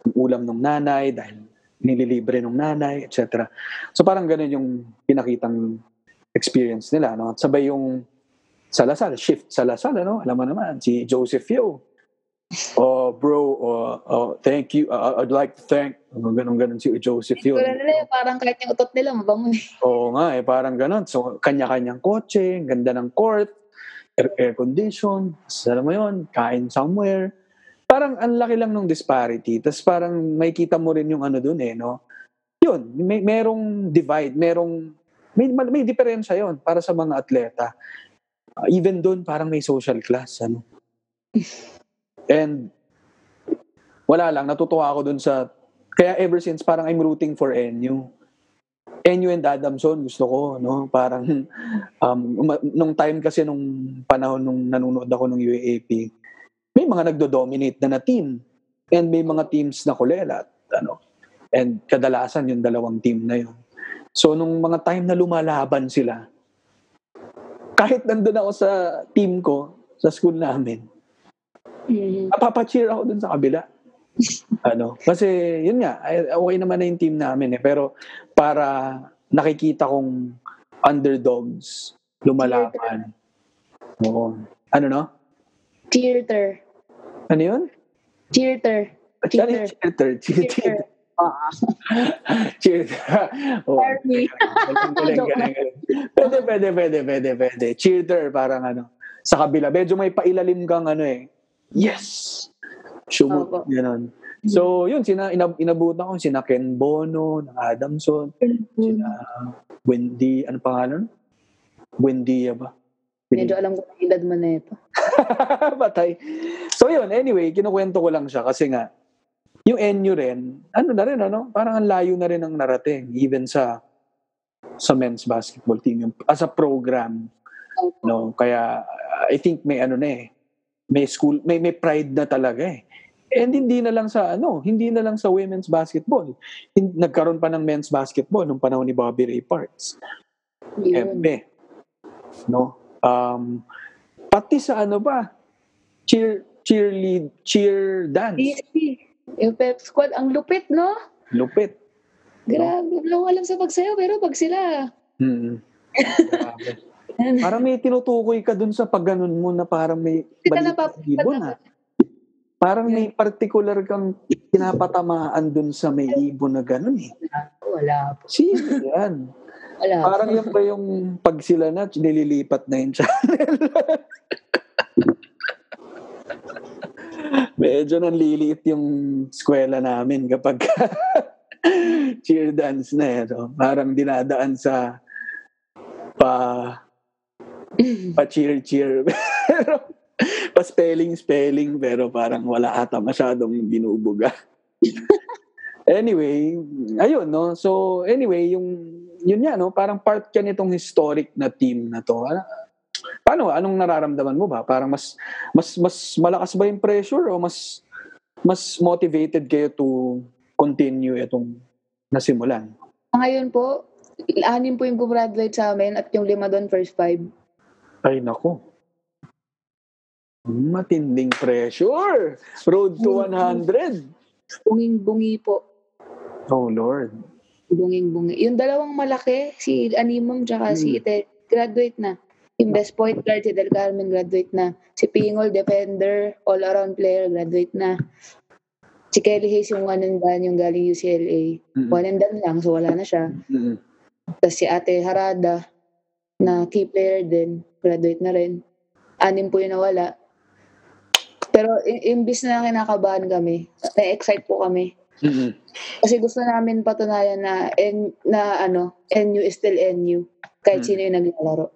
ng ulam ng nanay dahil nililibre ng nanay, etc. So parang ganun yung pinakitang experience nila. No? At sabay yung salasal, shift salasal, ano? Alam mo naman, si Joseph Yo. Oh, bro, oh, oh, thank you. Uh, I'd like to thank. Ano, ganun, ganun si Joseph Yo. Wala nila, parang kahit yung utot nila, mabango eh. Oo nga, eh, parang ganun. So, kanya-kanyang kotse, ganda ng court, air, air condition, alam mo yun, kain somewhere. Parang ang laki lang ng disparity. Tapos parang may kita mo rin yung ano dun eh, no? Yun, may, merong divide, merong, may, may diferensya yon para sa mga atleta. Uh, even doon, parang may social class, ano? And, wala lang, natutuwa ako dun sa, kaya ever since, parang I'm rooting for NU. NU and Adamson, gusto ko, no? Parang, um, uma- nung time kasi nung panahon nung nanonood ako ng UAAP, may mga nagdo-dominate na na team. And may mga teams na kulela. Ano? And kadalasan yung dalawang team na yun. So, nung mga time na lumalaban sila, kahit nandun ako sa team ko, sa school namin, Mm. napapacheer ako dun sa kabila. ano, kasi yun nga, ay- okay naman na yung team namin eh. Pero para nakikita kong underdogs lumalaban. Oo. Ano no? Cheerter. Ano yun? Cheerter. Ano yung cheerter? Cheer, cheer. Ah, cheer. oh, Army. galing, galing, galing. Pwede, pwede, pwede, pwede, pwede. Cheerter, parang ano, sa kabila. Medyo may pailalim kang ano eh. Yes! Shumot, gano'n. So, yun, sina, inab, inabutan ko, sina Ken Bono, ng Adamson, sina Wendy, ano pangalan? Wendy ba? Medyo alam ko ang edad mo na ito. Patay. So yun, anyway, kinukwento ko lang siya kasi nga, yung NU rin, ano na rin, ano, parang ang layo na rin ang narating, even sa sa men's basketball team, yung, as a program. No? Kaya, I think may ano na eh, may school, may, may pride na talaga eh. And hindi na lang sa ano, hindi na lang sa women's basketball. Hin- nagkaroon pa ng men's basketball nung panahon ni Bobby Ray Parks. Yun. Embe. No? Um, pati sa ano ba? Cheer, cheerlead, cheer dance. Yung pep squad, ang lupit, no? Lupit. Grabe. Wala ko alam sa pagsayaw, pero pag sila, Mm. Grabe. parang may tinutukoy ka dun sa pag ganun mo na parang may balik napapagod ibon ha. Parang may particular kang pinapatamaan dun sa may ibon na ganun eh. wala po. Sino yan? Wala po. Parang yan ba yung pag sila na, nililipat na yung channel. Medyo nanliliit yung eskwela namin kapag cheer dance na eh. No? Parang dinadaan sa pa pa cheer cheer pero pa spelling spelling pero parang wala ata masyadong binubuga. Anyway ayun no? So anyway yung yun nga no? Parang part ka nitong historic na team na to. Ano- paano? Anong nararamdaman mo ba? Parang mas mas mas malakas ba yung pressure o mas mas motivated kayo to continue itong nasimulan? Ngayon po, anim po yung gumraduate sa amin at yung lima doon first five. Ay, nako. Matinding pressure. Road to 100. Bunging-bungi po. Oh, Lord. Bunging-bungi. Yung dalawang malaki, si Animum tsaka si Hmm. Ite, graduate na. Yung best point guard, si Del Carmen, graduate na. Si Pingol, defender, all-around player, graduate na. Si Kelly Hayes, yung one and done, yung galing UCLA. Mm-mm. One and done lang, so wala na siya. Mm-mm. Tapos si Ate Harada, na key player din, graduate na rin. Anim po yung nawala. Pero i- imbis na kinakabahan kami, na-excite po kami. Kasi gusto namin patunayan na, N, na ano, NU is still NU. Kahit Mm. sino yung naglalaro.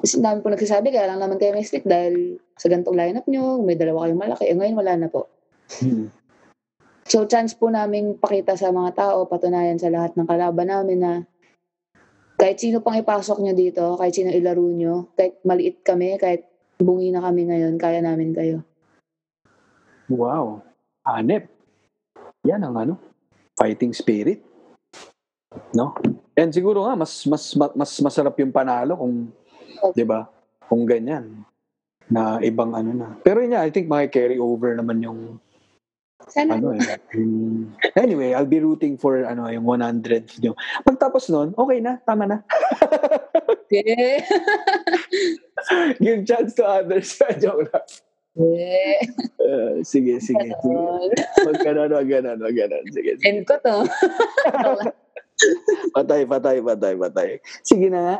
Kasi dami po nagsasabi, kaya lang naman kayo may stick dahil sa gantong lineup nyo, may dalawa kayong malaki. Eh, ngayon wala na po. Mm-mm. So, chance po namin pakita sa mga tao, patunayan sa lahat ng kalaban namin na kahit sino pang ipasok nyo dito, kahit sino ilaro nyo, kahit maliit kami, kahit bungi na kami ngayon, kaya namin kayo. Wow. Hanep. Yan ang ano, fighting spirit. No? And siguro nga mas mas ma- mas masarap yung panalo kung 'di ba? Kung ganyan. na ibang ano na. Pero yun nga, I think carry over naman yung Sana. ano eh. anyway, I'll be rooting for ano yung 100 nyo. Pagtapos nun, okay na, tama na. Yeah. Give chance to others. Joke lang. Yeah. Uh, sige, sige. sige. Ganon. Wag ganon, wag ganon, wag ganon. Sige, sige. End ko to. Patay, patay, patay, patay. Sige na nga.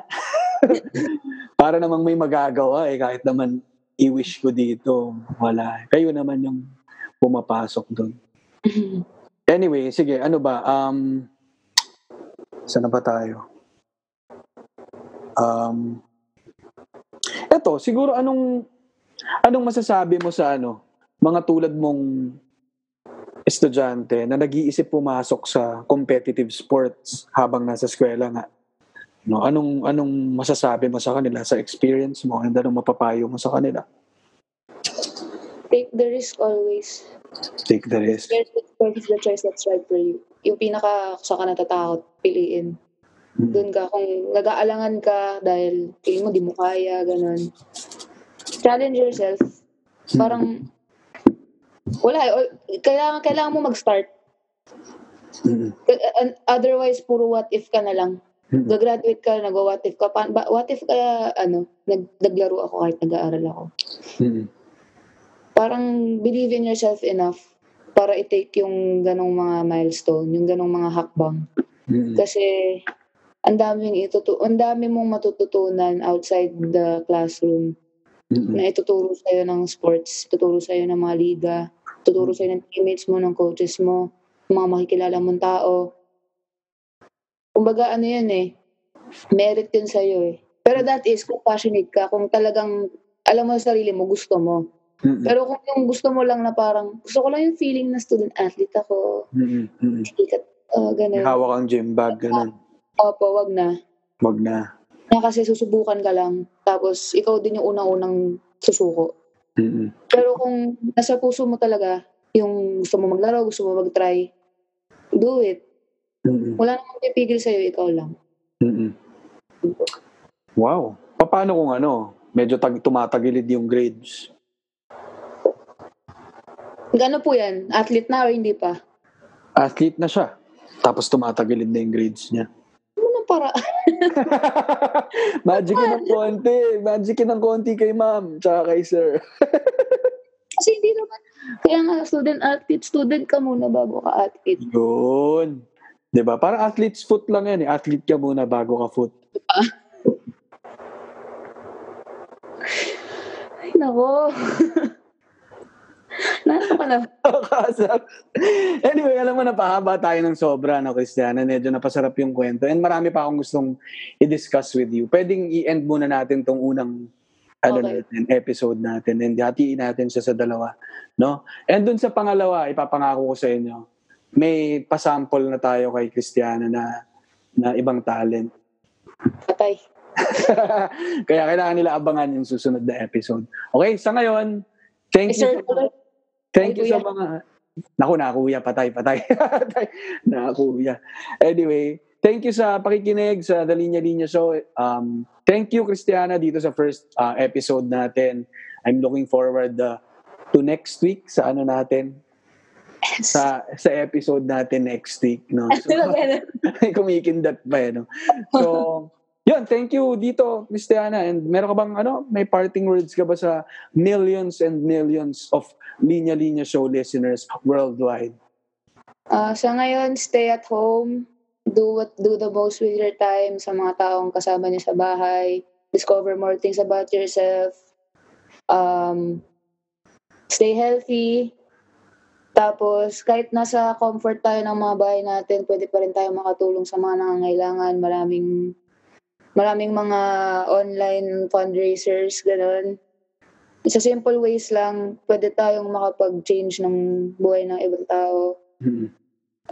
Para namang may magagawa eh, kahit naman i-wish ko dito, wala. Kayo naman yung pumapasok doon. Anyway, sige, ano ba? Um, saan na ba tayo? Um, eto, siguro anong anong masasabi mo sa ano, mga tulad mong estudyante na nag-iisip pumasok sa competitive sports habang nasa eskwela nga. No, anong anong masasabi mo sa kanila sa experience mo and anong mapapayo mo sa kanila? Take the risk always. Take the risk. It's is the choice that's right for you. Yung pinaka sa ka natatakot, piliin. Mm. Doon ka, kung nag-aalangan ka dahil feeling mo di mo kaya, ganun. Challenge yourself. Parang, wala, eh, kailangan, kailangan mo mag-start. Mm. Otherwise, puro what if ka na lang. Mm. Gagraduate ka, nag-what if ka. Pa, what if kaya, ano, nag, naglaro ako kahit nag-aaral ako. Mm. Parang believe in yourself enough para i-take yung ganong mga milestone, yung ganong mga hakbang. Mm. Kasi ang daming itutu ang dami mong matututunan outside the classroom Mm. na ituturo sa ng sports, tuturo sa ng mga liga, tuturo sa ng teammates mo, ng coaches mo, mga makikilala mong tao. Kumbaga ano yan eh, merit yun sa'yo eh. Pero that is kung passionate ka, kung talagang alam mo sa sarili mo, gusto mo. Mm. Pero kung yung gusto mo lang na parang, gusto ko lang yung feeling na student athlete ako, Mm. Mm. hindi ka, uh, ganun. Hawak ang gym bag, ganun. Opo, wag na. Wag na. Na kasi susubukan ka lang, tapos ikaw din yung unang-unang susuko. Mm. Pero kung nasa puso mo talaga, yung gusto mo maglaro, gusto mo mag-try, do it. Mm. Wala namang pipigil sa'yo, ikaw lang. Mm. Wow. Paano kung ano, medyo tag tumatagilid yung grades? Gano po yan? Athlete na or hindi pa? Athlete na siya. Tapos tumatagilid na yung grades niya. Ano para? Magic ng konti. Magic ng konti kay ma'am. Tsaka kay sir. kasi hindi naman. Kaya nga, student athlete, student ka muna bago ka athlete. Yun. 'Di ba? Parang athlete's foot lang yan eh. Athlete ka muna bago ka foot. Ay, nako. Nasa. Kasap. anyway, alam mo, napahaba tayo ng sobra, no, Christiana. Medyo napasarap yung kwento. And marami pa akong gustong i-discuss with you. Pwedeng i-end muna natin tong unang ano Okay. natin, episode natin. And hatiin natin siya sa dalawa. No? And dun sa pangalawa, ipapangako ko sa inyo, may pasample na tayo kay Christiana na na ibang talent. Patay. Kaya kailangan nila abangan yung susunod na episode. Okay, sa ngayon, thank Eh, you. sir, Thank Ay, you sa kuya. mga... Naku, na kuya, patay, patay. na kuya. Anyway, thank you sa pakikinig sa The Linya Linya Show. Um, thank you, Christiana, dito sa first uh, episode natin. I'm looking forward uh, to next week sa ano natin, sa sa episode natin next week. No? So, kumikindat pa eh, no? So, yun, thank you dito, Christiana. And meron ka bang, ano, may parting words ka ba sa millions and millions of Linya Linya Show listeners worldwide? Ah, sa ngayon, stay at home. Do what do the most with your time sa mga taong kasama niyo sa bahay. Discover more things about yourself. Um, stay healthy. Tapos, kahit nasa comfort tayo ng mga bahay natin, pwede pa rin tayo makatulong sa mga nangangailangan. Maraming, maraming mga online fundraisers, ganun. Sa simple ways lang, pwede tayong makapag-change ng buhay ng ibang tao. Mm-mm.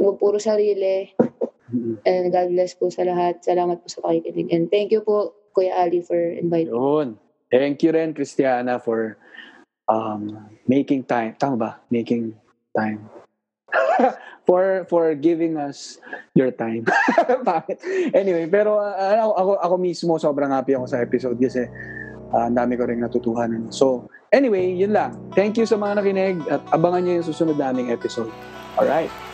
Huwag puro sarili. Mm-mm. And God bless po sa lahat. Salamat po sa pakikinig. And thank you po, Kuya Ali, for inviting. Yun. Thank you rin, Christiana, for um, making time. Tama ba? Making time. for for giving us your time. Bakit? anyway, pero uh, ako, ako, mismo sobrang happy ako sa episode kasi Ah, ang dami ko rin natutuhanan. So, anyway, yun lang. Thank you sa mga nakinig at abangan nyo yung susunod naming episode. Alright. Listen